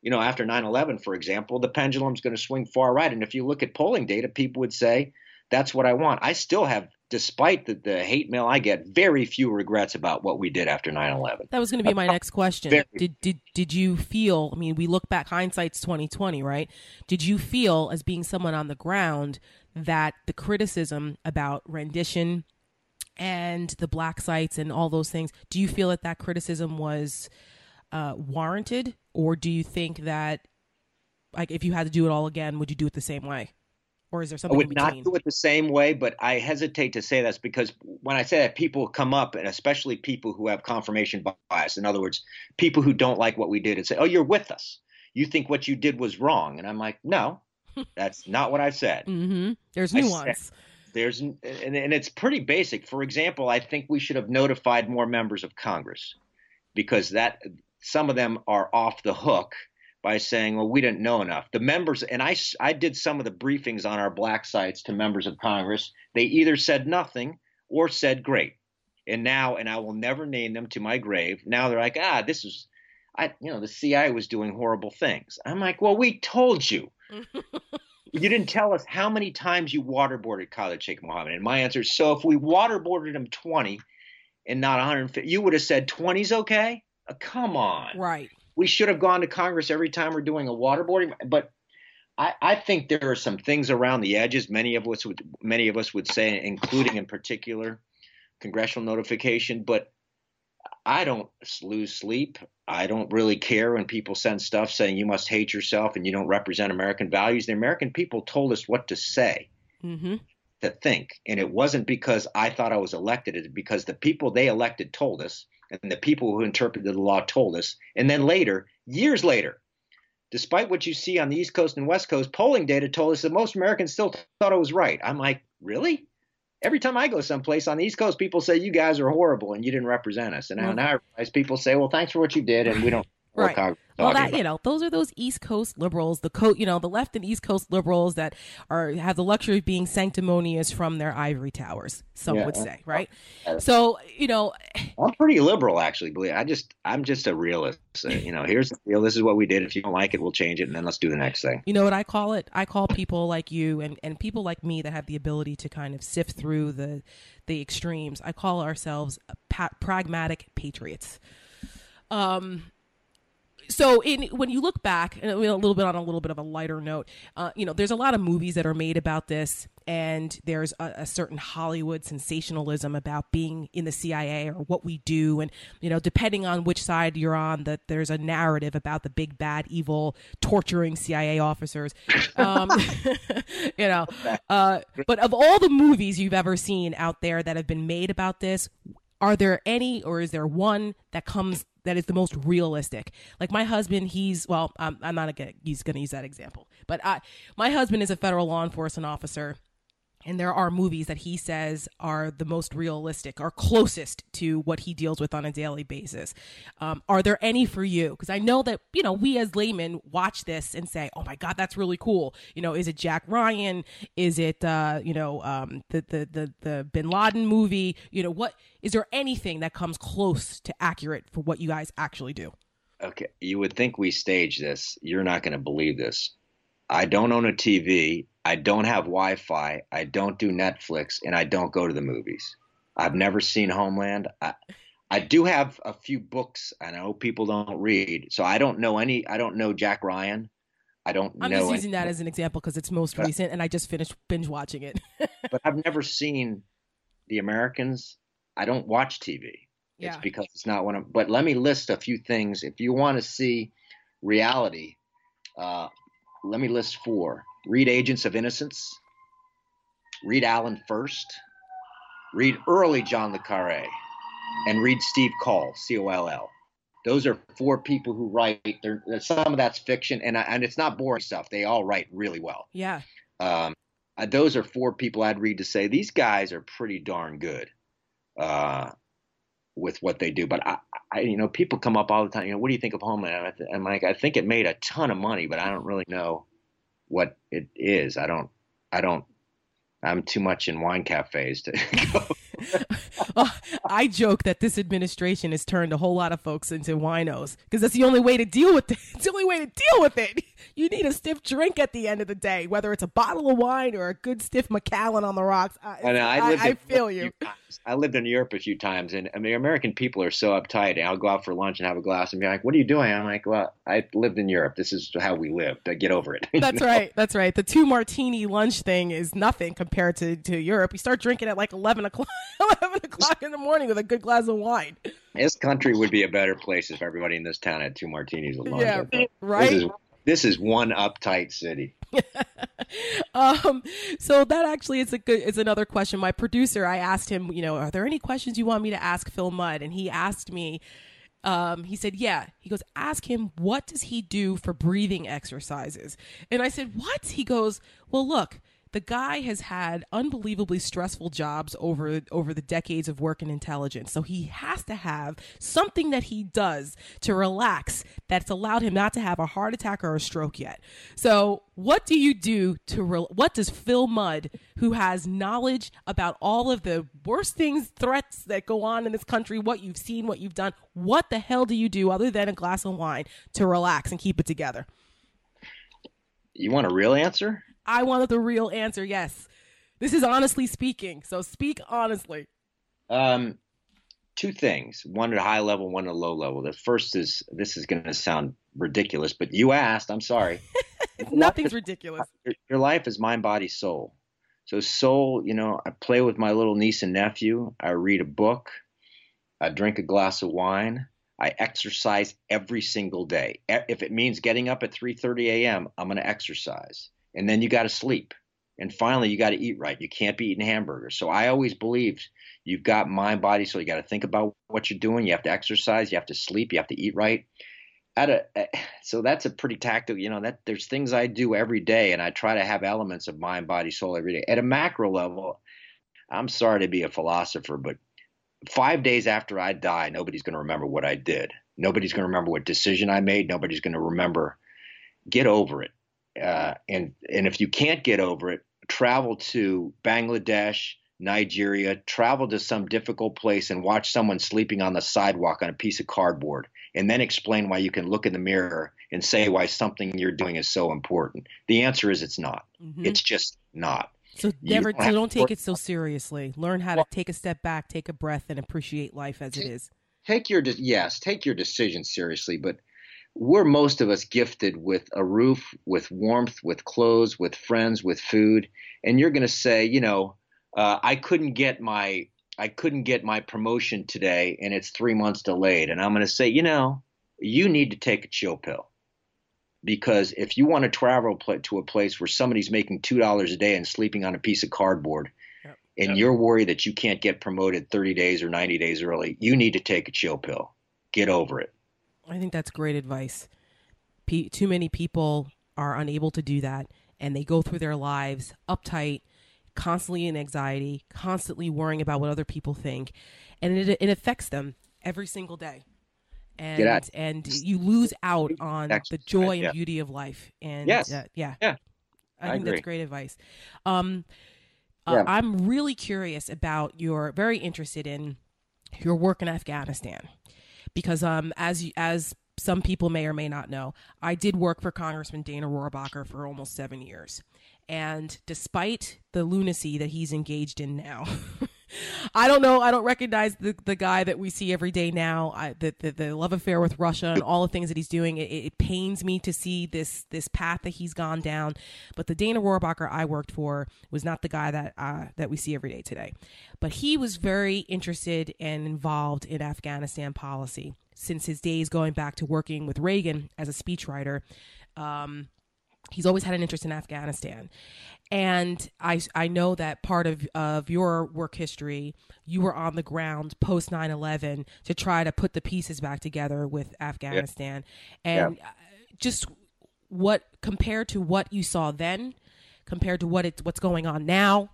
you know, after 9/11, for example, the pendulum's going to swing far right. And if you look at polling data, people would say that's what I want. I still have despite the, the hate mail I get, very few regrets about what we did after 9/11. That was going to be my next question. Very. Did did did you feel? I mean, we look back, hindsight's 2020, right? Did you feel, as being someone on the ground, that the criticism about rendition and the black sites and all those things, do you feel that that criticism was uh, warranted, or do you think that, like, if you had to do it all again, would you do it the same way? Or is there something? I would not do it the same way, but I hesitate to say that's because when I say that, people come up, and especially people who have confirmation bias. In other words, people who don't like what we did and say, "Oh, you're with us. You think what you did was wrong," and I'm like, "No, [LAUGHS] that's not what I said." Mm-hmm. There's I said- nuance. There's and, and it's pretty basic. For example, I think we should have notified more members of Congress because that some of them are off the hook by saying, "Well, we didn't know enough." The members and I, I did some of the briefings on our black sites to members of Congress. They either said nothing or said great. And now and I will never name them to my grave. Now they're like, "Ah, this is I you know, the CIA was doing horrible things." I'm like, "Well, we told you." [LAUGHS] you didn't tell us how many times you waterboarded Khalid Sheikh Mohammed. And my answer is so if we waterboarded him 20 and not 150, you would have said 20's okay? Uh, come on. right. We should have gone to Congress every time we're doing a waterboarding. But I, I think there are some things around the edges. Many of us would many of us would say, including in particular congressional notification. But I don't lose sleep. I don't really care when people send stuff saying you must hate yourself and you don't represent American values. The American people told us what to say, Mm-hmm. to think. And it wasn't because I thought I was elected, it's because the people they elected told us, and the people who interpreted the law told us. And then later, years later, despite what you see on the East Coast and West Coast, polling data told us that most Americans still thought it was right. I'm like, really? Every time I go someplace on the East Coast, people say you guys are horrible and you didn't represent us. And now, Well- now I realize people say, well, thanks for what you did, and we don't. [LAUGHS] Right. Well, that about. you know, those are those East Coast liberals, the co, you know, the left and East Coast liberals that are have the luxury of being sanctimonious from their ivory towers. Some Yeah. would say, right? Uh, So you know, [SIGHS] I'm pretty liberal, actually. Believe I just I'm just a realist. Uh, you know, here's the deal. This is what we did. If you don't like it, we'll change it, and then let's do the next thing. You know what I call it? I call people like you and, and people like me that have the ability to kind of sift through the the extremes. I call ourselves pa- pragmatic patriots. Um, so in when you look back a little bit on a little bit of a lighter note uh, you know there's a lot of movies that are made about this and there's a, a certain hollywood sensationalism about being in the cia or what we do. And you know depending on which side you're on that there's a narrative about the big bad evil torturing cia officers. Um, [LAUGHS] you know uh, but of all the movies you've ever seen out there that have been made about this are there any or is there one that comes that is the most realistic. Like my husband he's well i'm, I'm not gonna he's gonna use that example but I, my husband is a federal law enforcement officer and there are movies that he says are the most realistic or closest to what he deals with on a daily basis um, are there any for you because i know that you know we as laymen watch this and say oh my god that's really cool you know is it jack ryan is it uh, you know um, the, the the the bin laden movie you know what is there anything that comes close to accurate for what you guys actually do Okay, you would think we stage this. You're not going to believe this. I don't own a TV. I don't have Wi-Fi. I don't do Netflix, and I don't go to the movies. I've never seen Homeland. I, I do have a few books. and I know people don't read, so I don't know any. I don't know Jack Ryan. I don't know. i'm know. just any- using that as an example because it's most recent and i just finished binge watching it [LAUGHS] but I've never seen The Americans. I don't watch TV. It's because it's not one of. But let me list a few things. If you want to see reality, uh, let me list four. Read Agents of Innocence. Read Alan Furst. Read early John le Carre, and read Steve Coll, C O L L. Those are four people who write. They're, some of that's fiction, and and it's not boring stuff. They all write really well. yeah Um, uh, those are four people I'd read to say these guys are pretty darn good uh, with what they do. But I, I, you know, people come up all the time. You know, what do you think of Homeland? I'm like, I think it made a ton of money, but I don't really know what it is. I don't. I don't. I'm too much in wine cafes to [LAUGHS] go. Oh, [LAUGHS] I joke that this administration has turned a whole lot of folks into winos because that's the only way to deal with it. [LAUGHS] It's the only way to deal with it. [LAUGHS] You need a stiff drink at the end of the day, whether it's a bottle of wine or a good stiff Macallan on the rocks. I, I, know, I, I, I feel you. I lived in Europe a few times, and I mean, American people are so uptight. And I'll go out for lunch and have a glass and be like, "What are you doing?" I'm like, "Well, I lived in Europe. This is how we lived. Get over it." That's know? right. That's right. The two martini lunch thing is nothing compared to, to Europe. You start drinking at like eleven o'clock, eleven o'clock in the morning with a good glass of wine. This country would be a better place if everybody in this town had two martinis lunch. Yeah, right. This is, this is one uptight city. [LAUGHS] um, so that actually is a good is another question. My producer, I asked him, you know, are there any questions you want me to ask Phil Mudd? And he asked me, um, he said, yeah. He goes, ask him what does he do for breathing exercises? And I said, what? He goes, well, look the guy has had unbelievably stressful jobs over over the decades of work in intelligence. So he has to have something that he does to relax that's allowed him not to have a heart attack or a stroke yet. So what do you do to re- what does Phil Mudd, who has knowledge about all of the worst things, threats that go on in this country, what you've seen, what you've done, what the hell do you do other than a glass of wine to relax and keep it together? You want a real answer? I wanted the real answer. Yes. This is honestly speaking. So speak honestly. Um, two things one at a high level, one at a low level. The first is this is going to sound ridiculous, but you asked. I'm sorry. [LAUGHS] Nothing's is, ridiculous. Your life is mind, body, soul. So, soul, you know, I play with my little niece and nephew. I read a book. I drink a glass of wine. I exercise every single day. If it means getting up at 3:30 a.m., I'm going to exercise and then you got to sleep. And finally you got to eat right. You can't be eating hamburgers. So i always believed you've got mind body so you got to think about what you're doing. You have to exercise. You have to sleep. You have to eat right. At a, eh, so that's a pretty tactical you know that there's things i do every day and i try to have elements of mind body soul every day. At a macro level i'm sorry to be a philosopher but five days after i die nobody's going to remember what i did. Nobody's going to remember what decision i made. Nobody's going to remember. Get over it uh, and and if you can't get over it, travel to Bangladesh, Nigeria, travel to some difficult place and watch someone sleeping on the sidewalk on a piece of cardboard, and then explain why you can look in the mirror and say why something you're doing is so important. The answer is it's not. Mm-hmm. It's just not. So never don't, so don't take it so seriously. Learn how to take a step back, take a breath, and appreciate life as take, it is. Take your yes, take your decisions seriously, but we're most of us gifted with a roof, with warmth, with clothes, with friends, with food, and you're going to say, you know, uh, I couldn't get my I couldn't get my promotion today, and it's three months delayed, and I'm going to say, you know, you need to take a chill pill because if you want to travel to a place where somebody's making two dollars a day and sleeping on a piece of cardboard. Yep. And yep. you're worried that you can't get promoted 30 days or 90 days early. You need to take a chill pill. Get over it. I think that's great advice. P- too many people are unable to do that, and they go through their lives uptight, constantly in anxiety, constantly worrying about what other people think, and it, it affects them every single day. And and you lose out on the joy and beauty of life. And yes. Uh, yeah, yeah, I, I think agree. that's great advice. Um, uh, yeah. I'm really curious about your very interested in your work in Afghanistan because um as as some people may or may not know, I did work for Congressman Dana Rohrabacher for almost seven years. And despite the lunacy that he's engaged in now, [LAUGHS] I don't know. I don't recognize the, the guy that we see every day now. I, the, the, the love affair with Russia and all the things that he's doing. It, it, pains me to see this this path that he's gone down. But the Dana Rohrabacher I worked for was not the guy that uh, that we see every day today. But he was very interested and involved in Afghanistan policy since his days going back to working with Reagan as a speechwriter. Um, he's always had an interest in Afghanistan. And I, I know that part of, of your work history, you were on the ground post 9 11 to try to put the pieces back together with Afghanistan. And uh, just what, compared to what you saw then, compared to what it's what's going on now,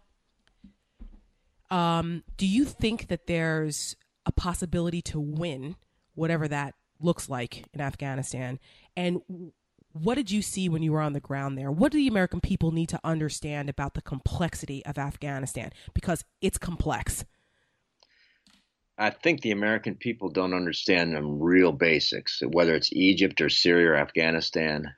um, do you think that there's a possibility to win, whatever that looks like in Afghanistan? And what did you see when you were on the ground there? What do the American people need to understand about the complexity of Afghanistan? Because it's complex. I think the American people don't understand the real basics, whether it's Egypt or Syria or Afghanistan.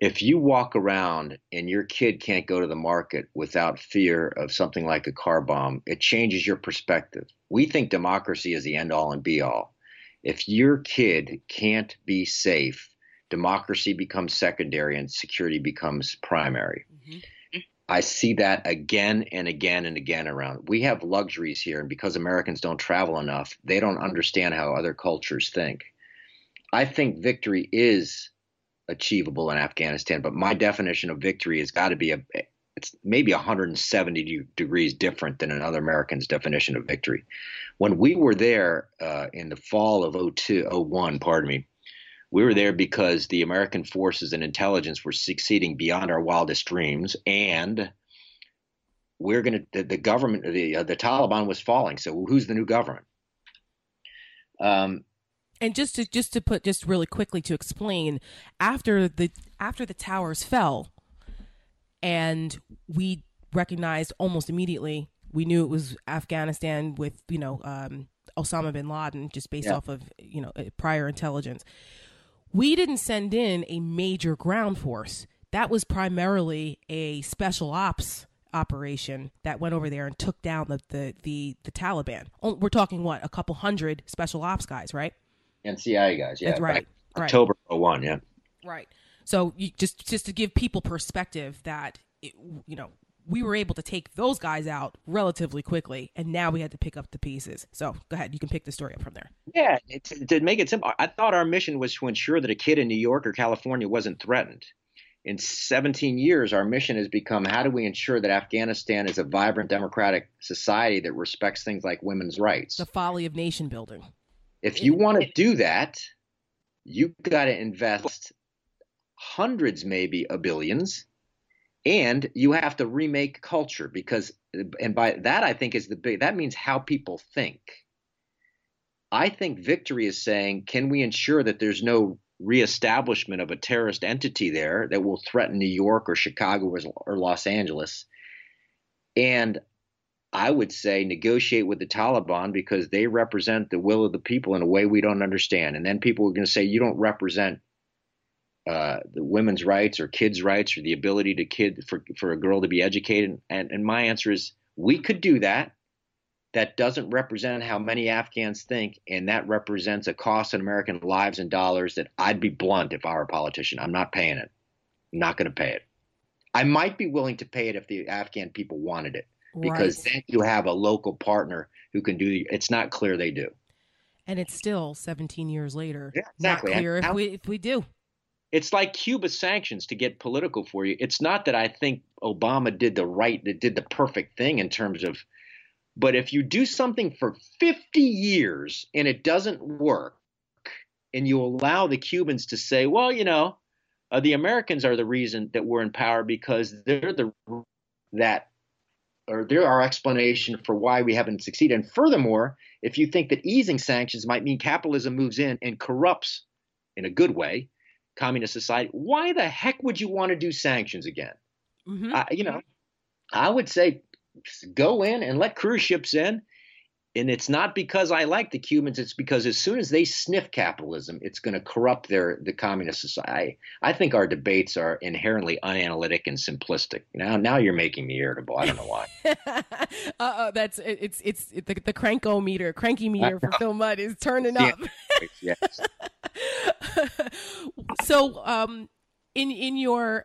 If you walk around and your kid can't go to the market without fear of something like a car bomb, it changes your perspective. We think democracy is the end all and be all. If your kid can't be safe democracy becomes secondary and security becomes primary. Mm-hmm. I see that again and again and again around. We have luxuries here, and because Americans don't travel enough, they don't understand how other cultures think. I think victory is achievable in Afghanistan. But my definition of victory has got to be a it's maybe 170 degrees different than another American's definition of victory. When we were there uh, in the fall of 02, 01, pardon me, we were there because the American forces and intelligence were succeeding beyond our wildest dreams, and we're going to the, the, government, the uh, the Taliban was falling. So who's the new government? Um, and just to just to put just really quickly to explain, after the after the towers fell, and we recognized almost immediately we knew it was Afghanistan with you know um, Osama bin Laden just based yeah. off of you know prior intelligence. We didn't send in a major ground force. That was primarily a special ops operation that went over there and took down the the the, the Taliban. Oh, we're talking what a couple hundred special ops guys, right? And CIA guys, yeah. That's right. right. October 01, yeah. Right. So you, just just to give people perspective that it, you know we were able to take those guys out relatively quickly, and now we had to pick up the pieces. So go ahead, you can pick the story up from there. Yeah, to make it simple, I thought our mission was to ensure that a kid in New York or California wasn't threatened. In 17 years, our mission has become how do we ensure that Afghanistan is a vibrant democratic society that respects things like women's rights? The folly of nation building. If you want to do that, you've got to invest hundreds, maybe a billions, and you have to remake culture because, and by that I think is the big. That means how people think. I think victory is saying, can we ensure that there's no reestablishment of a terrorist entity there that will threaten New York or Chicago or, Los Angeles? And I would say negotiate with the Taliban because they represent the will of the people in a way we don't understand. And then people are going to say, you don't represent uh, the women's rights or kids' rights or the ability to kid for for a girl to be educated. And and my answer is we could do that. That doesn't represent how many Afghans think, and that represents a cost in American lives and dollars that I'd be blunt if I were a politician. I'm not paying it. I'm not going to pay it. I might be willing to pay it if the Afghan people wanted it, because right. then you have a local partner who can do. It's not clear they do. And it's still 17 years later. Yeah, exactly. Not clear if we if we do it's like Cuba sanctions to get political for you. It's not that I think Obama did the right, that did the perfect thing in terms of, but if you do something for 50 years and it doesn't work, and you allow the Cubans to say, well, you know, uh, the Americans are the reason that we're in power because they're the that or they're our explanation for why we haven't succeeded. And furthermore, if you think that easing sanctions might mean capitalism moves in and corrupts in a good way, communist society, why the heck would you want to do sanctions again? Mm-hmm. Uh, you know, I would say go in and let cruise ships in. And it's not because I like the Cubans. It's because as soon as they sniff capitalism, it's going to corrupt their the communist society. I think our debates are inherently unanalytic and simplistic. Now, now you're making me irritable. I don't know why. [LAUGHS] uh, that's it's it's the the cranko meter, cranky meter for [LAUGHS] Phil Mudd is turning up. yes. [LAUGHS] so, um, in in your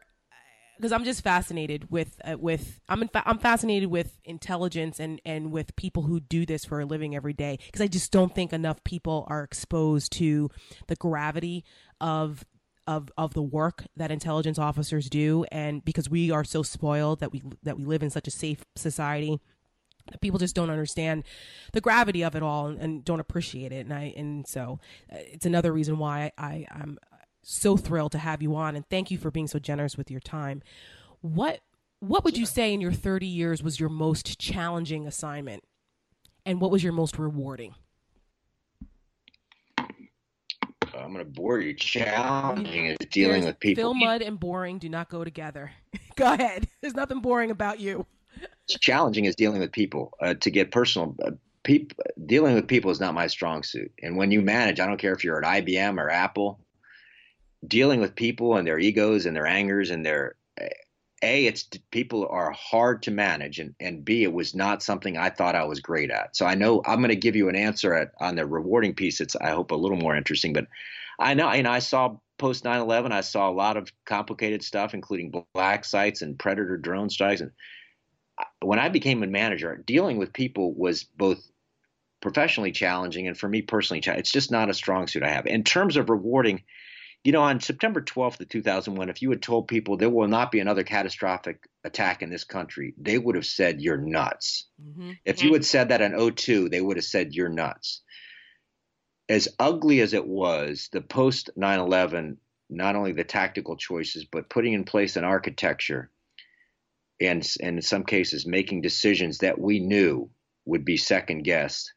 because I'm just fascinated with uh, with I'm fa- I'm fascinated with intelligence and and with people who do this for a living every day because I just don't think enough people are exposed to the gravity of of of the work that intelligence officers do. And because we are so spoiled that we that we live in such a safe society that people just don't understand the gravity of it all and, and don't appreciate it. And I and so uh, it's another reason why I I'm so thrilled to have you on and thank you for being so generous with your time. What what would you say in your 30 years was your most challenging assignment? And what was your most rewarding? I'm going to bore you. Challenging is dealing There's with people. Phil Mudd and boring do not go together. [LAUGHS] go ahead. [LAUGHS] There's nothing boring about you. challenging is dealing with people. Uh, to get personal, uh, people dealing with people is not my strong suit. And when you manage, I don't care if you're at IBM or Apple, dealing with people and their egos and their angers and their a it's people are hard to manage and and b it was not something i thought i was great at. So i know i'm going to give you an answer at, on the rewarding piece. It's i hope a little more interesting but i know and i saw post 9-11 i saw a lot of complicated stuff including black sites and predator drone strikes. And when i became a manager dealing with people was both professionally challenging and for me personally it's just not a strong suit i have. In terms of rewarding You know, on September 12th of 2001, if you had told people there will not be another catastrophic attack in this country, they would have said you're nuts. Mm-hmm. If you had said that in 02, they would have said you're nuts. As ugly as it was, the post 9 11, not only the tactical choices, but putting in place an architecture and, and in some cases making decisions that we knew would be second guessed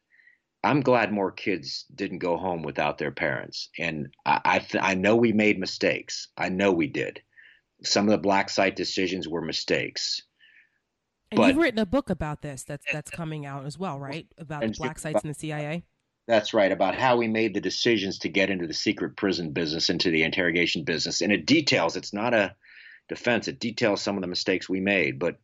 I'm glad more kids didn't go home without their parents. And I I, th- I, know we made mistakes. I know we did. Some of the black site decisions were mistakes. And but, you've written a book about this that's that's coming out as well, right? About the black sites in the CIA. That's right, about how we made the decisions to get into the secret prison business, into the interrogation business. And it details, it's not a defense, it details some of the mistakes we made. But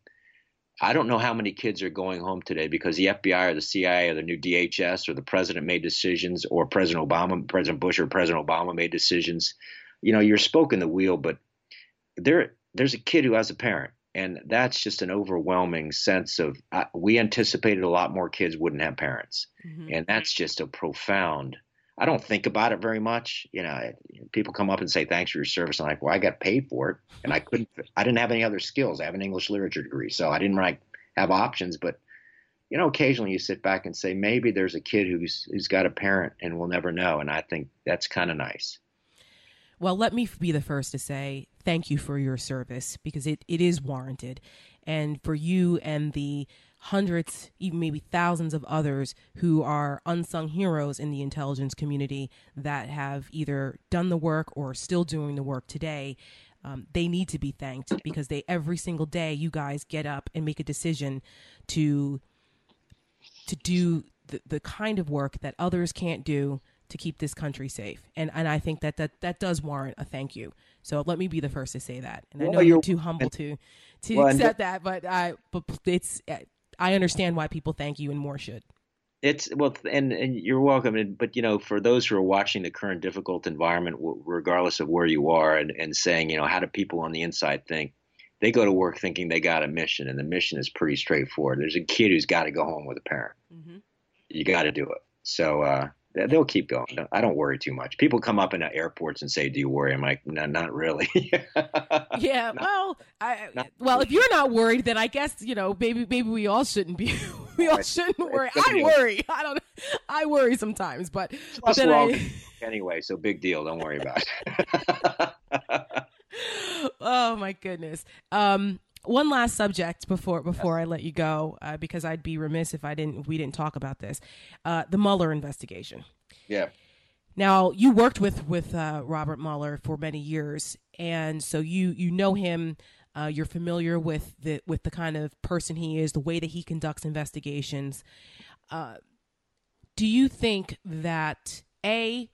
I don't know how many kids are going home today because the FBI or the CIA or the new DHS or the president made decisions or President Obama, President Bush or President Obama made decisions. You know, you're spoken the wheel, but there there's a kid who has a parent, and that's just an overwhelming sense of uh, we anticipated a lot more kids wouldn't have parents, mm-hmm. and that's just a profound. I don't think about it very much. You know, people come up and say thanks for your service. I'm like, well, I got paid for it, and I couldn't. I didn't have any other skills. I have an English literature degree, so I didn't like have options. But you know, occasionally you sit back and say maybe there's a kid who's who's got a parent and we'll never know, and I think that's kind of nice. Well, let me be the first to say thank you for your service because it, it is warranted. And for you and the hundreds, even maybe thousands of others who are unsung heroes in the intelligence community that have either done the work or still doing the work today. Um, they need to be thanked because they every single day you guys get up and make a decision to to do the, the kind of work that others can't do to keep this country safe. And and I think that that, that does warrant a thank you. So let me be the first to say that. And well, I know you're, you're too humble to to well, accept that, but I but it's I understand why people thank you and more should. It's well, and and you're welcome. And, but you know, for those who are watching the current difficult environment, regardless of where you are, and and saying, you know, how do people on the inside think? They go to work thinking they got a mission, and the mission is pretty straightforward. There's a kid who's got to go home with a parent. Mm-hmm. You got to do it. So uh, they'll keep going. I don't worry too much. People come up in airports and say, "Do you worry?" I'm like, "No, not really." [LAUGHS] yeah, not, well, I, well, if you're not worried, then I guess you know, maybe maybe we all shouldn't be. [LAUGHS] we all shouldn't worry. I worry. I don't. I worry sometimes, but, but then I, [LAUGHS] anyway, so big deal. Don't worry about it. oh my goodness. Um, one last subject before before I let you go, uh, because I'd be remiss if I didn't if we didn't talk about this, uh, the Mueller investigation. Yeah. Now you worked with with uh, Robert Mueller for many years, and so you you know him. Uh, you're familiar with the with the kind of person he is, the way that he conducts investigations. Uh, do you think that a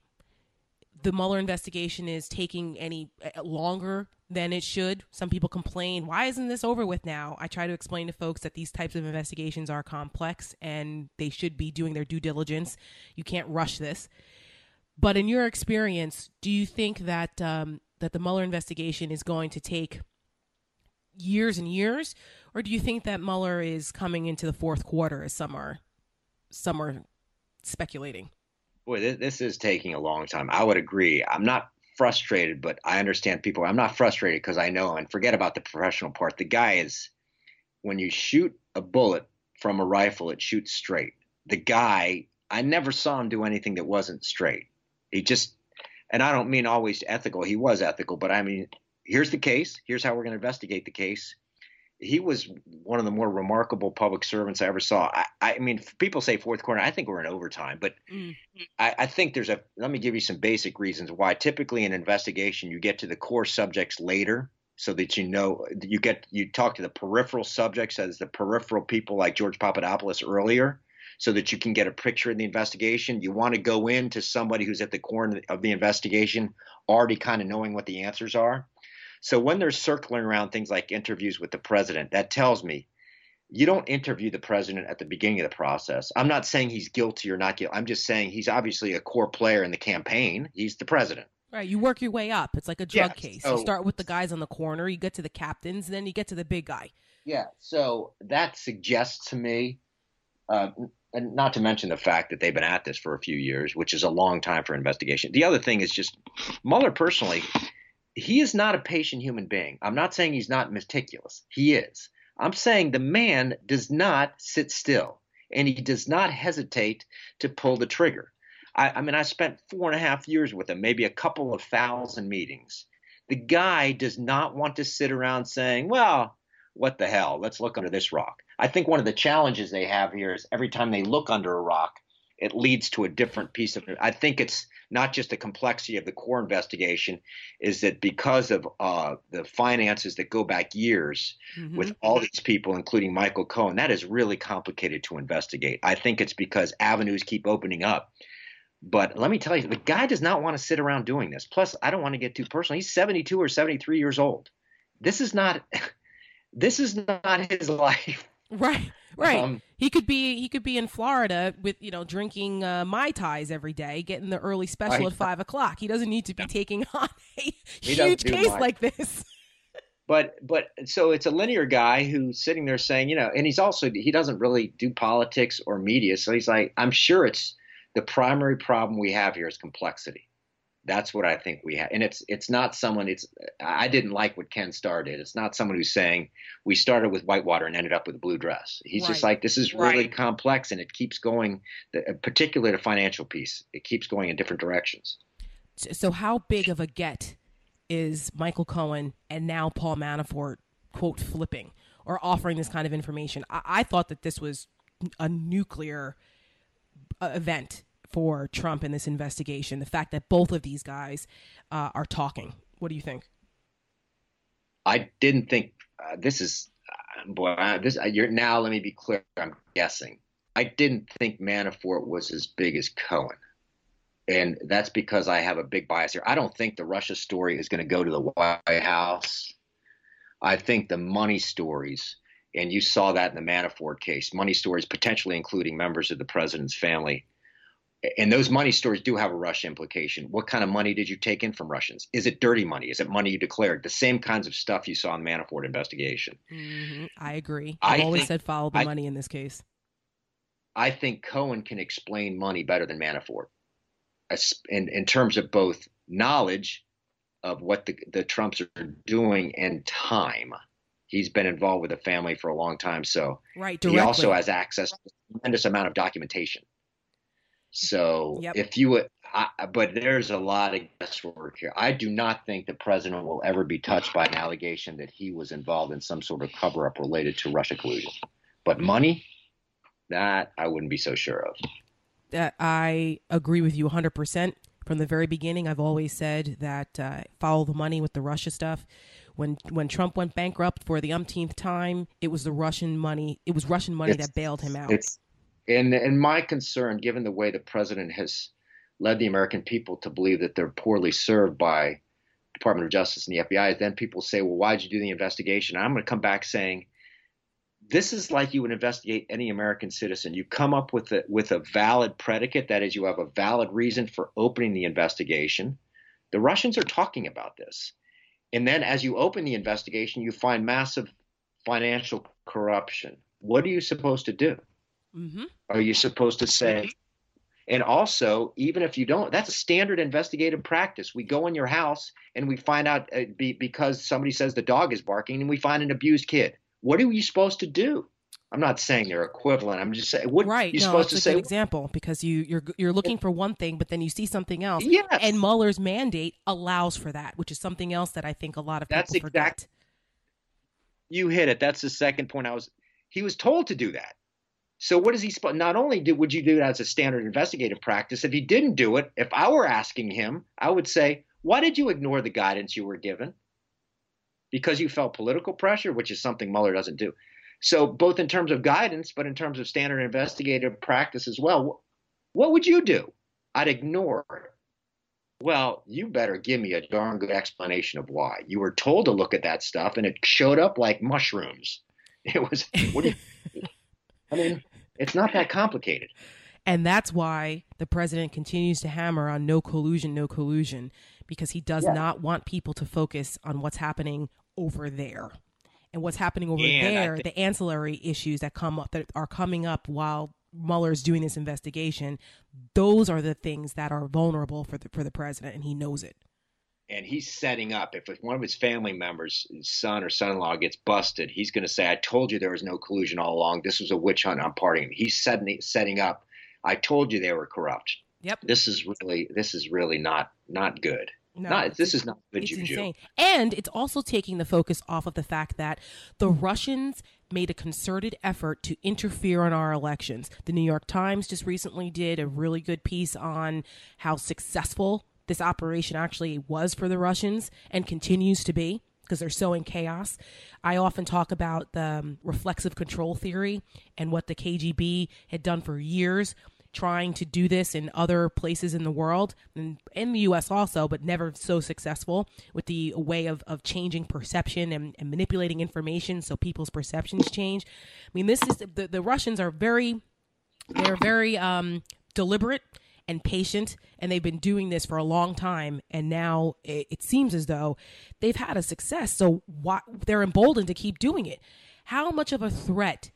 the Mueller investigation is taking any uh, longer than it should. Some people complain, why isn't this over with now? I try to explain to folks that these types of investigations are complex and they should be doing their due diligence. You can't rush this. But in your experience, do you think that um, that the Mueller investigation is going to take years and years, or do you think that Mueller is coming into the fourth quarter, as some are some are speculating? Boy, this, is taking a long time. I would agree. I'm not frustrated, but I understand people. I'm not frustrated because I know and forget about the professional part. The guy is when you shoot a bullet from a rifle, it shoots straight. The guy, I never saw him do anything that wasn't straight. He just, and I don't mean always ethical. He was ethical, but I mean, here's the case. Here's how we're going to investigate the case he was one of the more remarkable public servants I ever saw. I, I mean, people say fourth quarter. I think we're in overtime, but mm-hmm. I, I, think there's a. Let me give you some basic reasons why. Typically, in investigation, you get to the core subjects later, so that you know you get you talk to the peripheral subjects as the peripheral people like George Papadopoulos earlier, so that you can get a picture of the investigation. You want to go into somebody who's at the core of the investigation, already kind of knowing what the answers are. So when they're circling around things like interviews with the president, that tells me you don't interview the president at the beginning of the process. I'm not saying he's guilty or not guilty. I'm just saying he's obviously a core player in the campaign. He's the president. Right. You work your way up. It's like a drug yeah, case. So, you start with the guys on the corner, you get to the captains, then you get to the big guy. Yeah. So that suggests to me, uh, and not to mention the fact that they've been at this for a few years, which is a long time for investigation. The other thing is just Mueller personally, he is not a patient human being. I'm not saying he's not meticulous. He is. I'm saying the man does not sit still and he does not hesitate to pull the trigger. I, I mean, I spent four and a half years with him, maybe a couple of thousand meetings. The guy does not want to sit around saying, well, what the hell? Let's look under this rock. I think one of the challenges they have here is every time they look under a rock, it leads to a different piece of. I think it's not just the complexity of the core investigation, is that because of uh, the finances that go back years mm-hmm. with all these people, including Michael Cohen, that is really complicated to investigate. I think it's because avenues keep opening up. But let me tell you, the guy does not want to sit around doing this. Plus, I don't want to get too personal. He's 72 or 73 years old. This is not [LAUGHS] this is not his [LAUGHS] life. Right, right. Um, he could be he could be in Florida with you know drinking uh, mai tais every day, getting the early special I, at five o'clock. He doesn't need to be taking on [LAUGHS] a huge case my, like this. But but so it's a linear guy who's sitting there saying you know, and he's also he doesn't really do politics or media, so he's like I'm sure it's the primary problem we have here is complexity. That's what I think we have, and it's it's not someone. It's I didn't like what Ken Starr did. It's not someone who's saying we started with Whitewater and ended up with a blue dress. He's right. just like this is really right. complex, and it keeps going. Particularly the financial piece, it keeps going in different directions. So, how big of a get is Michael Cohen and now Paul Manafort quote flipping or offering this kind of information? I, I thought that this was a nuclear uh, event for Trump in this investigation. The fact that both of these guys uh, are talking. What do you think? I didn't think uh, this is uh, boy. This uh, you're now. Let me be clear. I'm guessing. I didn't think Manafort was as big as Cohen, and that's because I have a big bias here. I don't think the Russia story is going to go to the White House. I think the money stories and you saw that in the Manafort case, money stories potentially including members of the president's family, and those money stories do have a Russia implication. What kind of money did you take in from Russians? Is it dirty money? Is it money you declared? The same kinds of stuff you saw in the Manafort investigation. Mm-hmm. I agree. I've I always think, said follow the I, money in this case. I think Cohen can explain money better than Manafort, in in terms of both knowledge of what the the Trumps are doing and time. He's been involved with the family for a long time, so right. Directly. He also has access to a tremendous amount of documentation. So yep. if you would, I, but there's a lot of guesswork here. I do not think the president will ever be touched by an allegation that he was involved in some sort of cover up related to Russia collusion. But money, that I wouldn't be so sure of. That I agree with you 100%. From the very beginning, I've always said that uh, follow the money with the Russia stuff. When when Trump went bankrupt for the umpteenth time, it was the Russian money. It was Russian money it's, that bailed him out. It's and and my concern, given the way the president has led the American people to believe that they're poorly served by Department of Justice and the FBI, then people say, "Well, why'd you do the investigation?" And I'm going to come back saying, "This is like you would investigate any American citizen. You come up with a with a valid predicate, that is, you have a valid reason for opening the investigation. The Russians are talking about this, and then as you open the investigation, you find massive financial corruption. What are you supposed to do?" Mm-hmm. Are you supposed to say? And also, even if you don't, that's a standard investigative practice. We go in your house and we find out uh, be, because somebody says the dog is barking and we find an abused kid. What are you supposed to do? I'm not saying they're equivalent. I'm just saying what right. you're no, supposed to say. example because you you're you're looking for one thing, but then you see something else. Yes. And Mueller's mandate allows for that, which is something else that I think a lot of that's people exact, forget. You hit it. That's the second point. I was he was told to do that. So what is he? Not only do, would you do it as a standard investigative practice, if he didn't do it, if I were asking him, I would say, why did you ignore the guidance you were given? Because you felt political pressure, which is something Mueller doesn't do. So both in terms of guidance, but in terms of standard investigative practice as well, what would you do? I'd ignore it. Well, you better give me a darn good explanation of why. You were told to look at that stuff, and it showed up like mushrooms. It was. What do you, [LAUGHS] I mean, it's not that complicated. And that's why the president continues to hammer on no collusion, no collusion, because he does yeah. not want people to focus on what's happening over there. And what's happening over there, the ancillary issues that come up that are coming up while Mueller's doing this investigation, those are the things that are vulnerable for the for the president, and he knows it. And he's setting up. If one of his family members, his son or son-in-law, gets busted, he's going to say, "I told you there was no collusion all along. This was a witch hunt on part of him." He's setting setting up. I told you they were corrupt. Yep. This is really this is really not not good. No, not, this is not good it's juju. Insane. And it's also taking the focus off of the fact that the Russians made a concerted effort to interfere in our elections. The New York Times just recently did a really good piece on how successful this operation actually was for the Russians and continues to be because they're so in chaos. I often talk about the um, reflexive control theory and what the KGB had done for years trying to do this in other places in the world and in the US also, but never so successful with the way of, of changing perception and, and manipulating information so people's perceptions change. I mean, this is the, the Russians are very, they're very um, deliberate and patient, and they've been doing this for a long time. And now it, it seems as though they've had a success. So why, they're emboldened to keep doing it. How much of a threat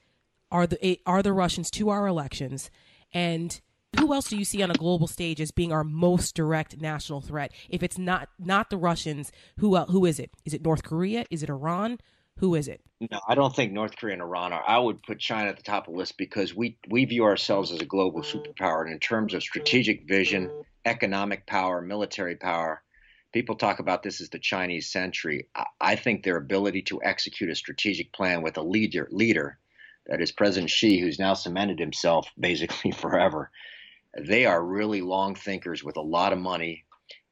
are the eh, are the Russians to our elections? And who else do you see on a global stage as being our most direct national threat? If it's not not the Russians, who who is it? Is it North Korea? Is it Iran? Who is it? No, I don't think North Korea and Iran are. I would put China at the top of the list because we we view ourselves as a global superpower, and in terms of strategic vision, economic power, military power, people talk about this as the Chinese century. I, I think their ability to execute a strategic plan with a leader leader that is President Xi, who's now cemented himself basically [LAUGHS] forever. They are really long thinkers with a lot of money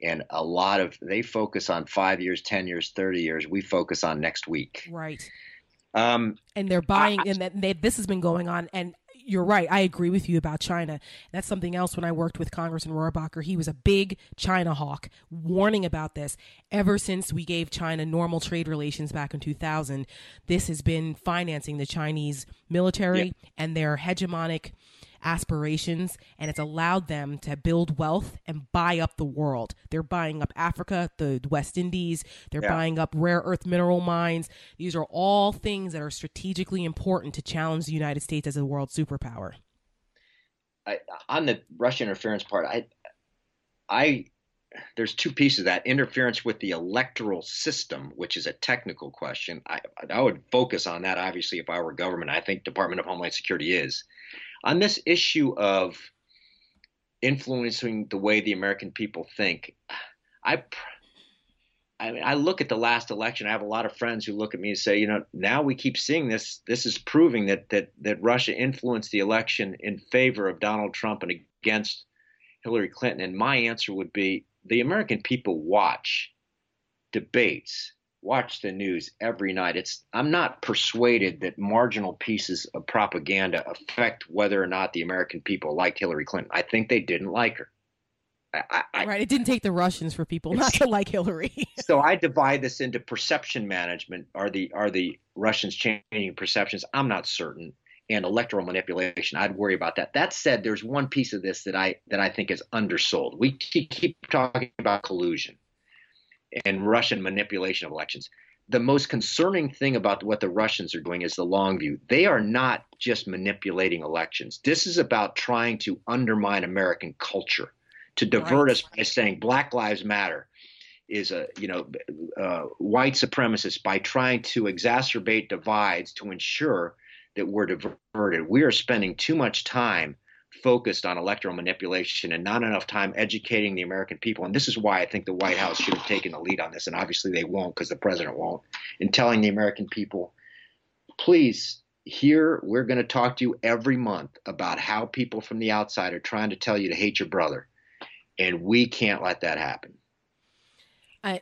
and a lot of they focus on five years, ten years, thirty years. We focus on next week. Right. Um, and they're buying, I, and that they, this has been going on, and you're right. I agree with you about China. That's something else when I worked with Congressman Rohrabacher. He was a big China hawk, warning about this. Ever since we gave China normal trade relations back in 2000, this has been financing the Chinese military and their hegemonic aspirations and it's allowed them to build wealth and buy up the world. They're buying up Africa, the West Indies, they're yeah. buying up rare earth mineral mines. These are all things that are strategically important to challenge the United States as a world superpower. I, on the Russian interference part, I, I, there's two pieces of that interference with the electoral system, which is a technical question. I, I would focus on that. Obviously, if I were government, I think Department of Homeland Security is on this issue of influencing the way the American people think, I, I, mean, I look at the last election. I have a lot of friends who look at me and say, you know, now we keep seeing this. This is proving that that that Russia influenced the election in favor of Donald Trump and against Hillary Clinton. And my answer would be, the American people watch debates watch the news every night. It's I'm not persuaded that marginal pieces of propaganda affect whether or not the American people liked Hillary Clinton. I think they didn't like her. I, I, right. It didn't take the Russians for people not to like Hillary. [LAUGHS] so I divide this into perception management. Are the are the Russians changing perceptions? I'm not certain. And electoral manipulation, I'd worry about that. That said, there's one piece of this that I that I think is undersold. We keep talking about collusion and Russian manipulation of elections. The most concerning thing about what the Russians are doing is the long view. They are not just manipulating elections. This is about trying to undermine American culture, to divert right. us by saying Black Lives Matter is a you know uh, white supremacist by trying to exacerbate divides to ensure that we're diverted. We are spending too much time focused on electoral manipulation and not enough time educating the American people. And this is why I think the White House should have taken the lead on this. And obviously they won't because the president won't. In telling the American people, please, here we're going to talk to you every month about how people from the outside are trying to tell you to hate your brother. And we can't let that happen. I,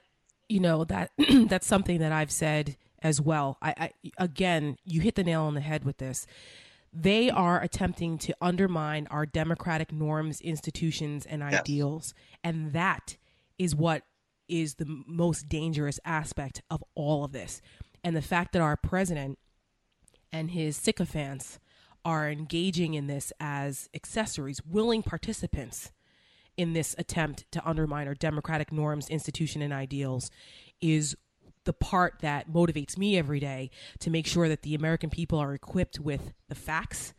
you know, that [CLEARS THROAT] that's something that I've said as well. I, I again, you hit the nail on the head with this they are attempting to undermine our democratic norms, institutions, and yes. ideals. And that is what is the most dangerous aspect of all of this. And the fact that our president and his sycophants are engaging in this as accessories, willing participants in this attempt to undermine our democratic norms, institution, and ideals is the part that motivates me every day to make sure that the American people are equipped with the facts,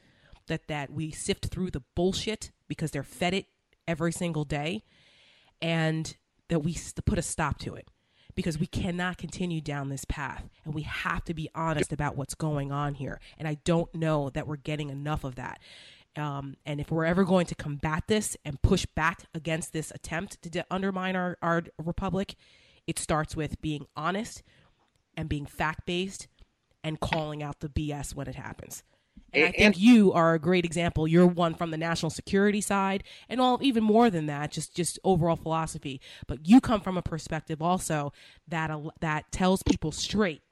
that that we sift through the bullshit because they're fed it every single day and that we put a stop to it. Because we cannot continue down this path and we have to be honest about what's going on here. And i don't know that we're getting enough of that. Um, and if we're ever going to combat this and push back against this attempt to de- undermine our, our republic it starts with being honest and being fact-based and calling out the bs when it happens and I think you are a great example. You're one from the national security side, and all even more than that, just just overall philosophy. But you come from a perspective also that that tells people straight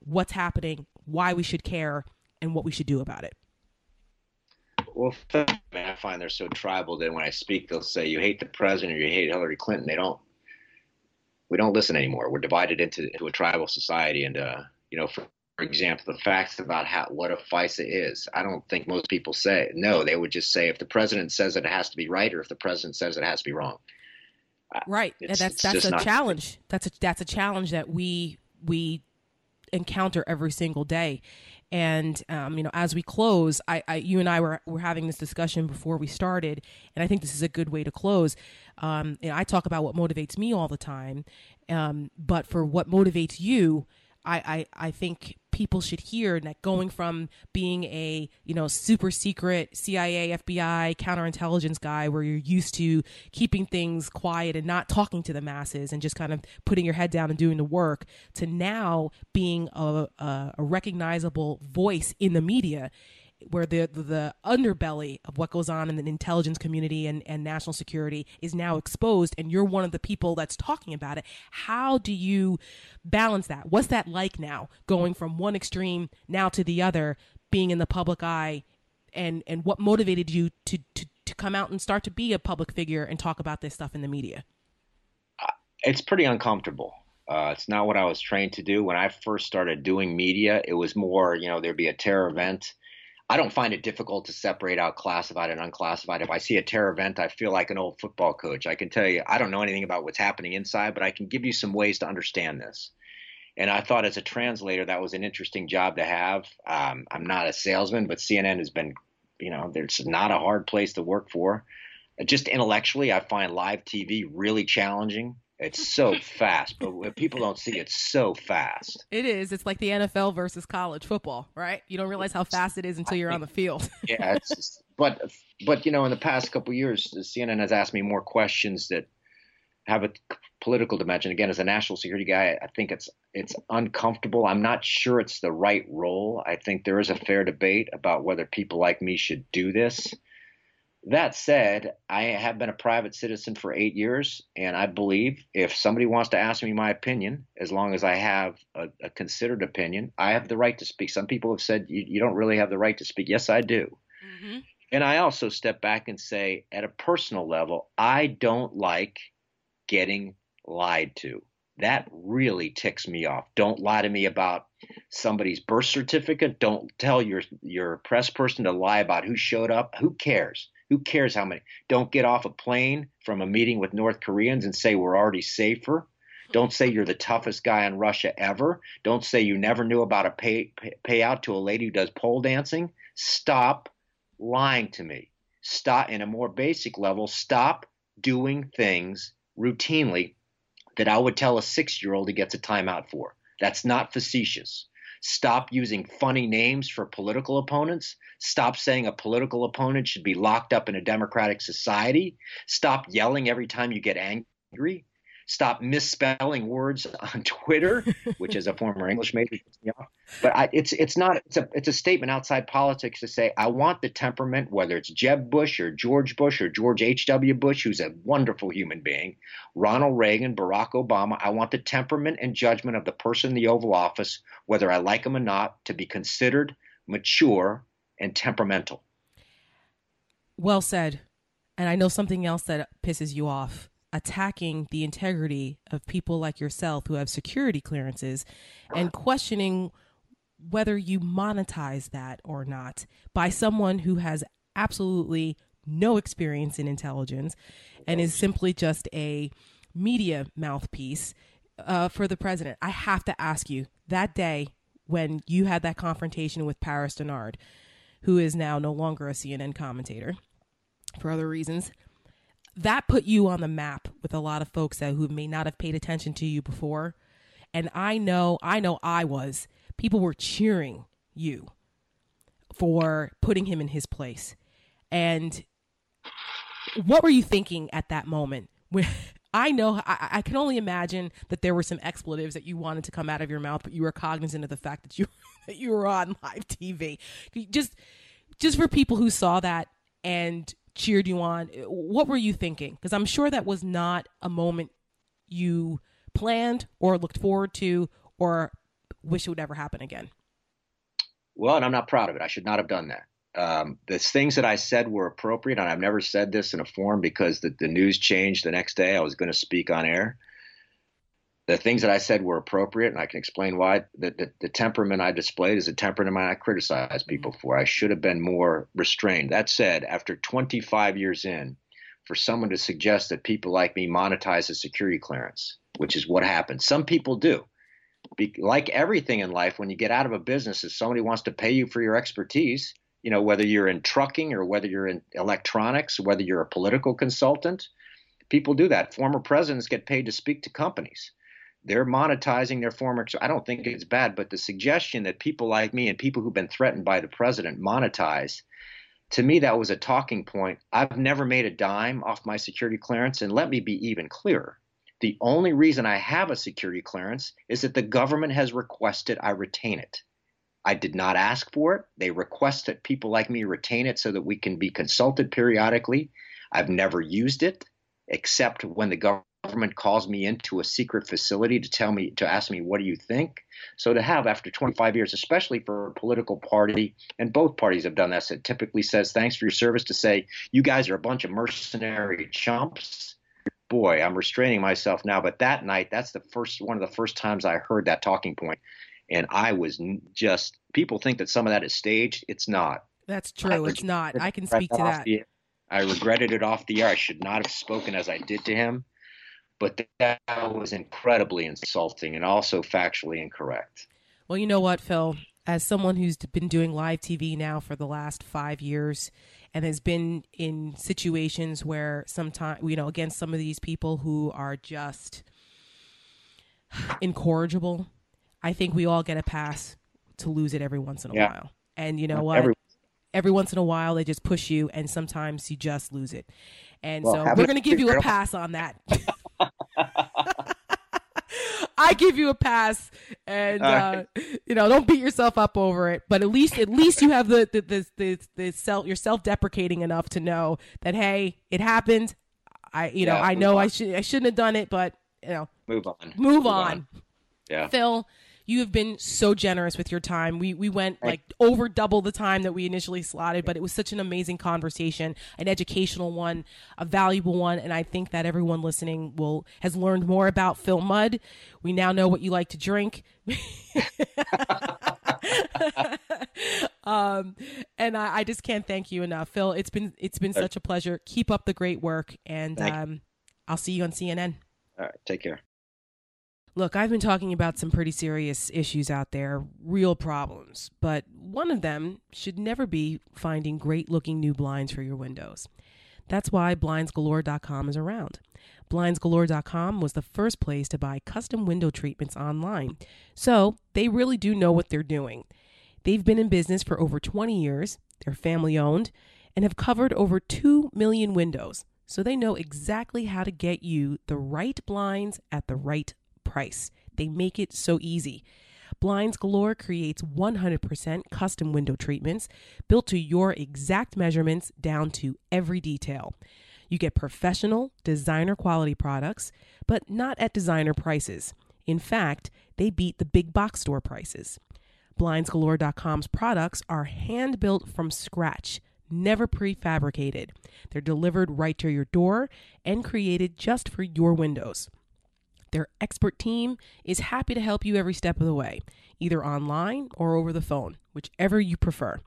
what's happening, why we should care, and what we should do about it. Well, I find they're so tribal that when I speak, they'll say you hate the president or you hate Hillary Clinton. They don't. We don't listen anymore. We're divided into, into a tribal society, and uh, you know, for for example, the facts about how what a FISA is. I don't think most people say no. They would just say if the president says it, it has to be right, or if the president says it, it has to be wrong. Right. It's, that's that's a challenge. That's a that's a challenge that we we encounter every single day. And um, you know, as we close, I, I, you and I were were having this discussion before we started, and I think this is a good way to close. Um, I talk about what motivates me all the time, um, but for what motivates you, I, I, I think people should hear that going from being a you know super secret CIA FBI counterintelligence guy where you're used to keeping things quiet and not talking to the masses and just kind of putting your head down and doing the work to now being a, a, a recognizable voice in the media where the, the underbelly of what goes on in the intelligence community and, and national security is now exposed and you're one of the people that's talking about it. How do you balance that? What's that like now going from one extreme now to the other being in the public eye? And and what motivated you to to, to come out and start to be a public figure and talk about this stuff in the media? It's pretty uncomfortable. Uh, it's not what I was trained to do. When I first started doing media, it was more, you know, there'd be a terror event I don't find it difficult to separate out classified and unclassified. If I see a terror event, I feel like an old football coach. I can tell you, I don't know anything about what's happening inside, but I can give you some ways to understand this. And I thought as a translator, that was an interesting job to have. Um, I'm not a salesman, but CNN has been, you know, there's not a hard place to work for. Just intellectually, I find live TV really challenging. It's so fast, but people don't see it's so fast. It is. It's like the NFL versus college football, right? You don't realize how fast it is until you're on the field. [LAUGHS] yeah, it's just, but but you know, in the past couple years, CNN has asked me more questions that have a political dimension. Again, as a national security guy, I think it's it's uncomfortable. I'm not sure it's the right role. I think there is a fair debate about whether people like me should do this. That said, I have been a private citizen for eight years, and I believe if somebody wants to ask me my opinion, as long as I have a, a considered opinion, I have the right to speak. Some people have said you, you don't really have the right to speak. Yes, I do. Mm-hmm. And I also step back and say, at a personal level, I don't like getting lied to. That really ticks me off. Don't lie to me about somebody's birth certificate. Don't tell your your press person to lie about who showed up. Who cares? Who cares how many? Don't get off a plane from a meeting with North Koreans and say we're already safer. Don't say you're the toughest guy in Russia ever. Don't say you never knew about a pay, pay, payout to a lady who does pole dancing. Stop lying to me. Stop, in a more basic level, stop doing things routinely that I would tell a six year old he gets a timeout for. That's not facetious. Stop using funny names for political opponents. Stop saying a political opponent should be locked up in a democratic society. Stop yelling every time you get angry. Stop misspelling words on Twitter, [LAUGHS] which is a former English major. But I, it's it's not it's a it's a statement outside politics to say I want the temperament, whether it's Jeb Bush or George Bush or George H. W. Bush, who's a wonderful human being, Ronald Reagan, Barack Obama. I want the temperament and judgment of the person in the Oval Office, whether I like him or not, to be considered mature and temperamental. Well said. And I know something else that pisses you off attacking the integrity of people like yourself who have security clearances and questioning whether you monetize that or not by someone who has absolutely no experience in intelligence and is simply just a media mouthpiece uh, for the president. I have to ask you that day when you had that confrontation with Paris Dennard, who is now no longer a CNN commentator for other reasons. That put you on the map with a lot of folks that who may not have paid attention to you before. And I know, I know I was. People were cheering you for putting him in his place. And what were you thinking at that moment? When [LAUGHS] I know I, I, can only imagine that there were some expletives that you wanted to come out of your mouth, but you were cognizant of the fact that you [LAUGHS] that you were on live TV. Just just for people who saw that and cheered you on, what were you thinking? Because I'm sure that was not a moment you planned or looked forward to or wish it would ever happen again. Well, and I'm not proud of it. I should not have done that um, the things that I said were appropriate, and I've never said this in a forum because the, the news changed the next day. I was going to speak on air. The things that I said were appropriate, and I can explain why. The, the, the temperament I displayed is a temperament I criticize mm-hmm. people for. I should have been more restrained. That said, after 25 years in, for someone to suggest that people like me monetize a security clearance, which is what happened, some people do. Be, like everything in life, when you get out of a business, if somebody wants to pay you for your expertise, you know, whether you're in trucking or whether you're in electronics, whether you're a political consultant, people do that. Former presidents get paid to speak to companies. They're monetizing their former. I don't think it's bad, but the suggestion that people like me and people who've been threatened by the president monetize, to me, that was a talking point. I've never made a dime off my security clearance, and let me be even clearer. The only reason I have a security clearance is that the government has requested I retain it. I did not ask for it. They request that people like me retain it so that we can be consulted periodically. I've never used it except when the government calls me into a secret facility to tell me to ask me what do you think so to have after 25 years especially for a political party and both parties have done this it typically says thanks for your service to say you guys are a bunch of mercenary chumps boy i'm restraining myself now but that night that's the first one of the first times i heard that talking point and I was just people think that some of that is staged. It's not. That's true. it's not. I can speak to that. I regretted it off the air. I should not have spoken as I did to him, but that was incredibly insulting and also factually incorrect. Well, you know what, Phil? As someone who's been doing live TV now for the last five years and has been in situations where sometimes, you know, against some of these people who are just [SIGHS] incorrigible I think we all get a pass to lose it every once in a yeah. while. And you know what? Every-, every once in a while, they just push you, and sometimes you just lose it. And well, so we're going to give you a pass on that. [LAUGHS] [LAUGHS] I give you a pass, and uh, you know, don't beat yourself up over it. But at least, at least you have the the the, the, the self. You're self deprecating enough to know that hey, it happened. I you know I know on. I should I shouldn't have done it, but you know, move on. Move, move on. on. Yeah, Phil you have been so generous with your time. We we went like over double the time that we initially slotted, but it was such an amazing conversation, an educational one, a valuable one, and I think that everyone listening will has learned more about Phil Mudd. We now know what you like to drink. um, and I, I, just can't thank you enough, Phil. It's been it's been such a pleasure. Keep up the great work, and um, I'll see you on CNN. All right, take care. Look, I've been talking about some pretty serious issues out there, real problems, but one of them should never be finding great looking new blinds for your windows. That's why blindsgalore.com is around. Blindsgalore.com was the first place to buy custom window treatments online, so they really do know what they're doing. They've been in business for over 20 years, they're family owned, and have covered over 2 million windows, so they know exactly how to get you the right blinds at the right price. They make it so easy. Blinds Galore creates 100% custom window treatments built to your exact measurements down to every detail. You get professional, designer quality products, but not at designer prices. In fact, they beat the big box store prices. BlindsGalore.com's products are hand built from scratch, never prefabricated. They're delivered right to your door and created just for your windows. Their expert team is happy to help you every step of the way, either online or over the phone, whichever you prefer.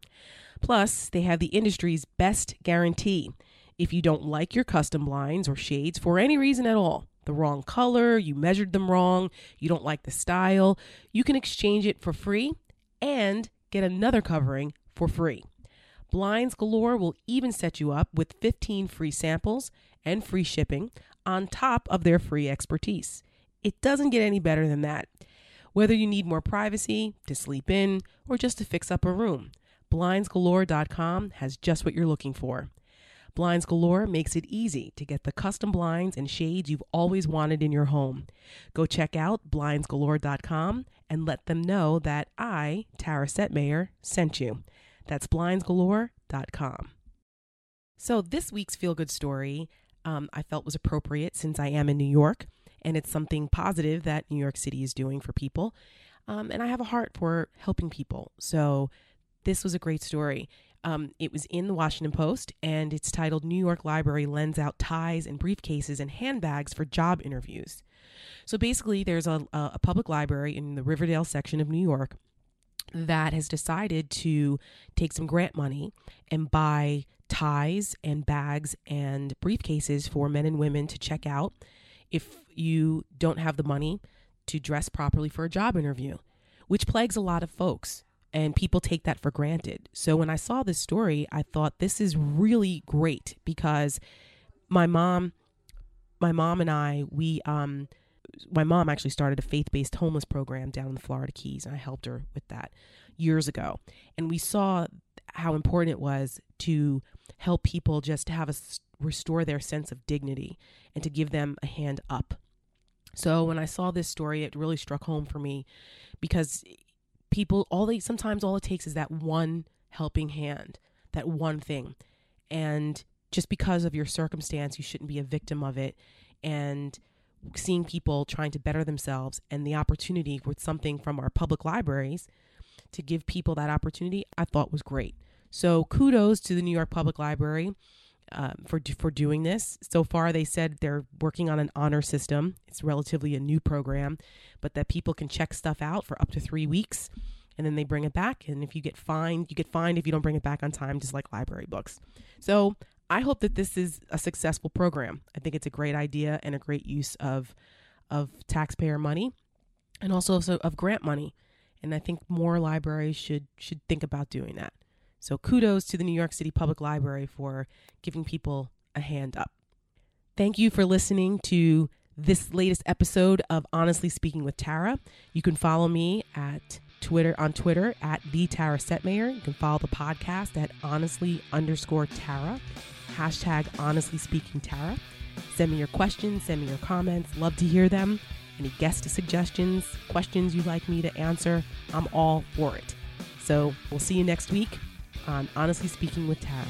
Plus, they have the industry's best guarantee. If you don't like your custom blinds or shades for any reason at all, the wrong color, you measured them wrong, you don't like the style, you can exchange it for free and get another covering for free. Blinds Galore will even set you up with 15 free samples and free shipping on top of their free expertise. It doesn't get any better than that. Whether you need more privacy, to sleep in, or just to fix up a room, blindsgalore.com has just what you're looking for. Blinds Galore makes it easy to get the custom blinds and shades you've always wanted in your home. Go check out blindsgalore.com and let them know that I, Tara Setmayer, sent you. That's blindsgalore.com. So, this week's feel good story um, I felt was appropriate since I am in New York and it's something positive that New York City is doing for people. Um, and I have a heart for helping people. So, this was a great story. Um, it was in the Washington Post and it's titled New York Library Lends Out Ties and Briefcases and Handbags for Job Interviews. So basically, there's a, a public library in the Riverdale section of New York that has decided to take some grant money and buy ties and bags and briefcases for men and women to check out if you don't have the money to dress properly for a job interview, which plagues a lot of folks and people take that for granted. So when I saw this story, I thought this is really great because my mom my mom and I we um my mom actually started a faith-based homeless program down in the Florida Keys and I helped her with that years ago. And we saw how important it was to help people just to have a restore their sense of dignity and to give them a hand up. So when I saw this story, it really struck home for me because people all they sometimes all it takes is that one helping hand, that one thing. And just because of your circumstance, you shouldn't be a victim of it. And seeing people trying to better themselves and the opportunity with something from our public libraries to give people that opportunity, I thought was great. So kudos to the New York Public Library um, for for doing this. So far, they said they're working on an honor system. It's relatively a new program, but that people can check stuff out for up to three weeks, and then they bring it back. And if you get fined, you get fined if you don't bring it back on time, just like library books. So I hope that this is a successful program. I think it's a great idea and a great use of of taxpayer money, and also of grant money. And I think more libraries should should think about doing that. So kudos to the New York City Public Library for giving people a hand up. Thank you for listening to this latest episode of Honestly Speaking with Tara. You can follow me at Twitter on Twitter at the Tara Setmayer. You can follow the podcast at honestly underscore Tara. Hashtag honestly speaking Tara. Send me your questions, send me your comments. Love to hear them. Any guest suggestions, questions you'd like me to answer, I'm all for it. So we'll see you next week on Honestly Speaking with Tara.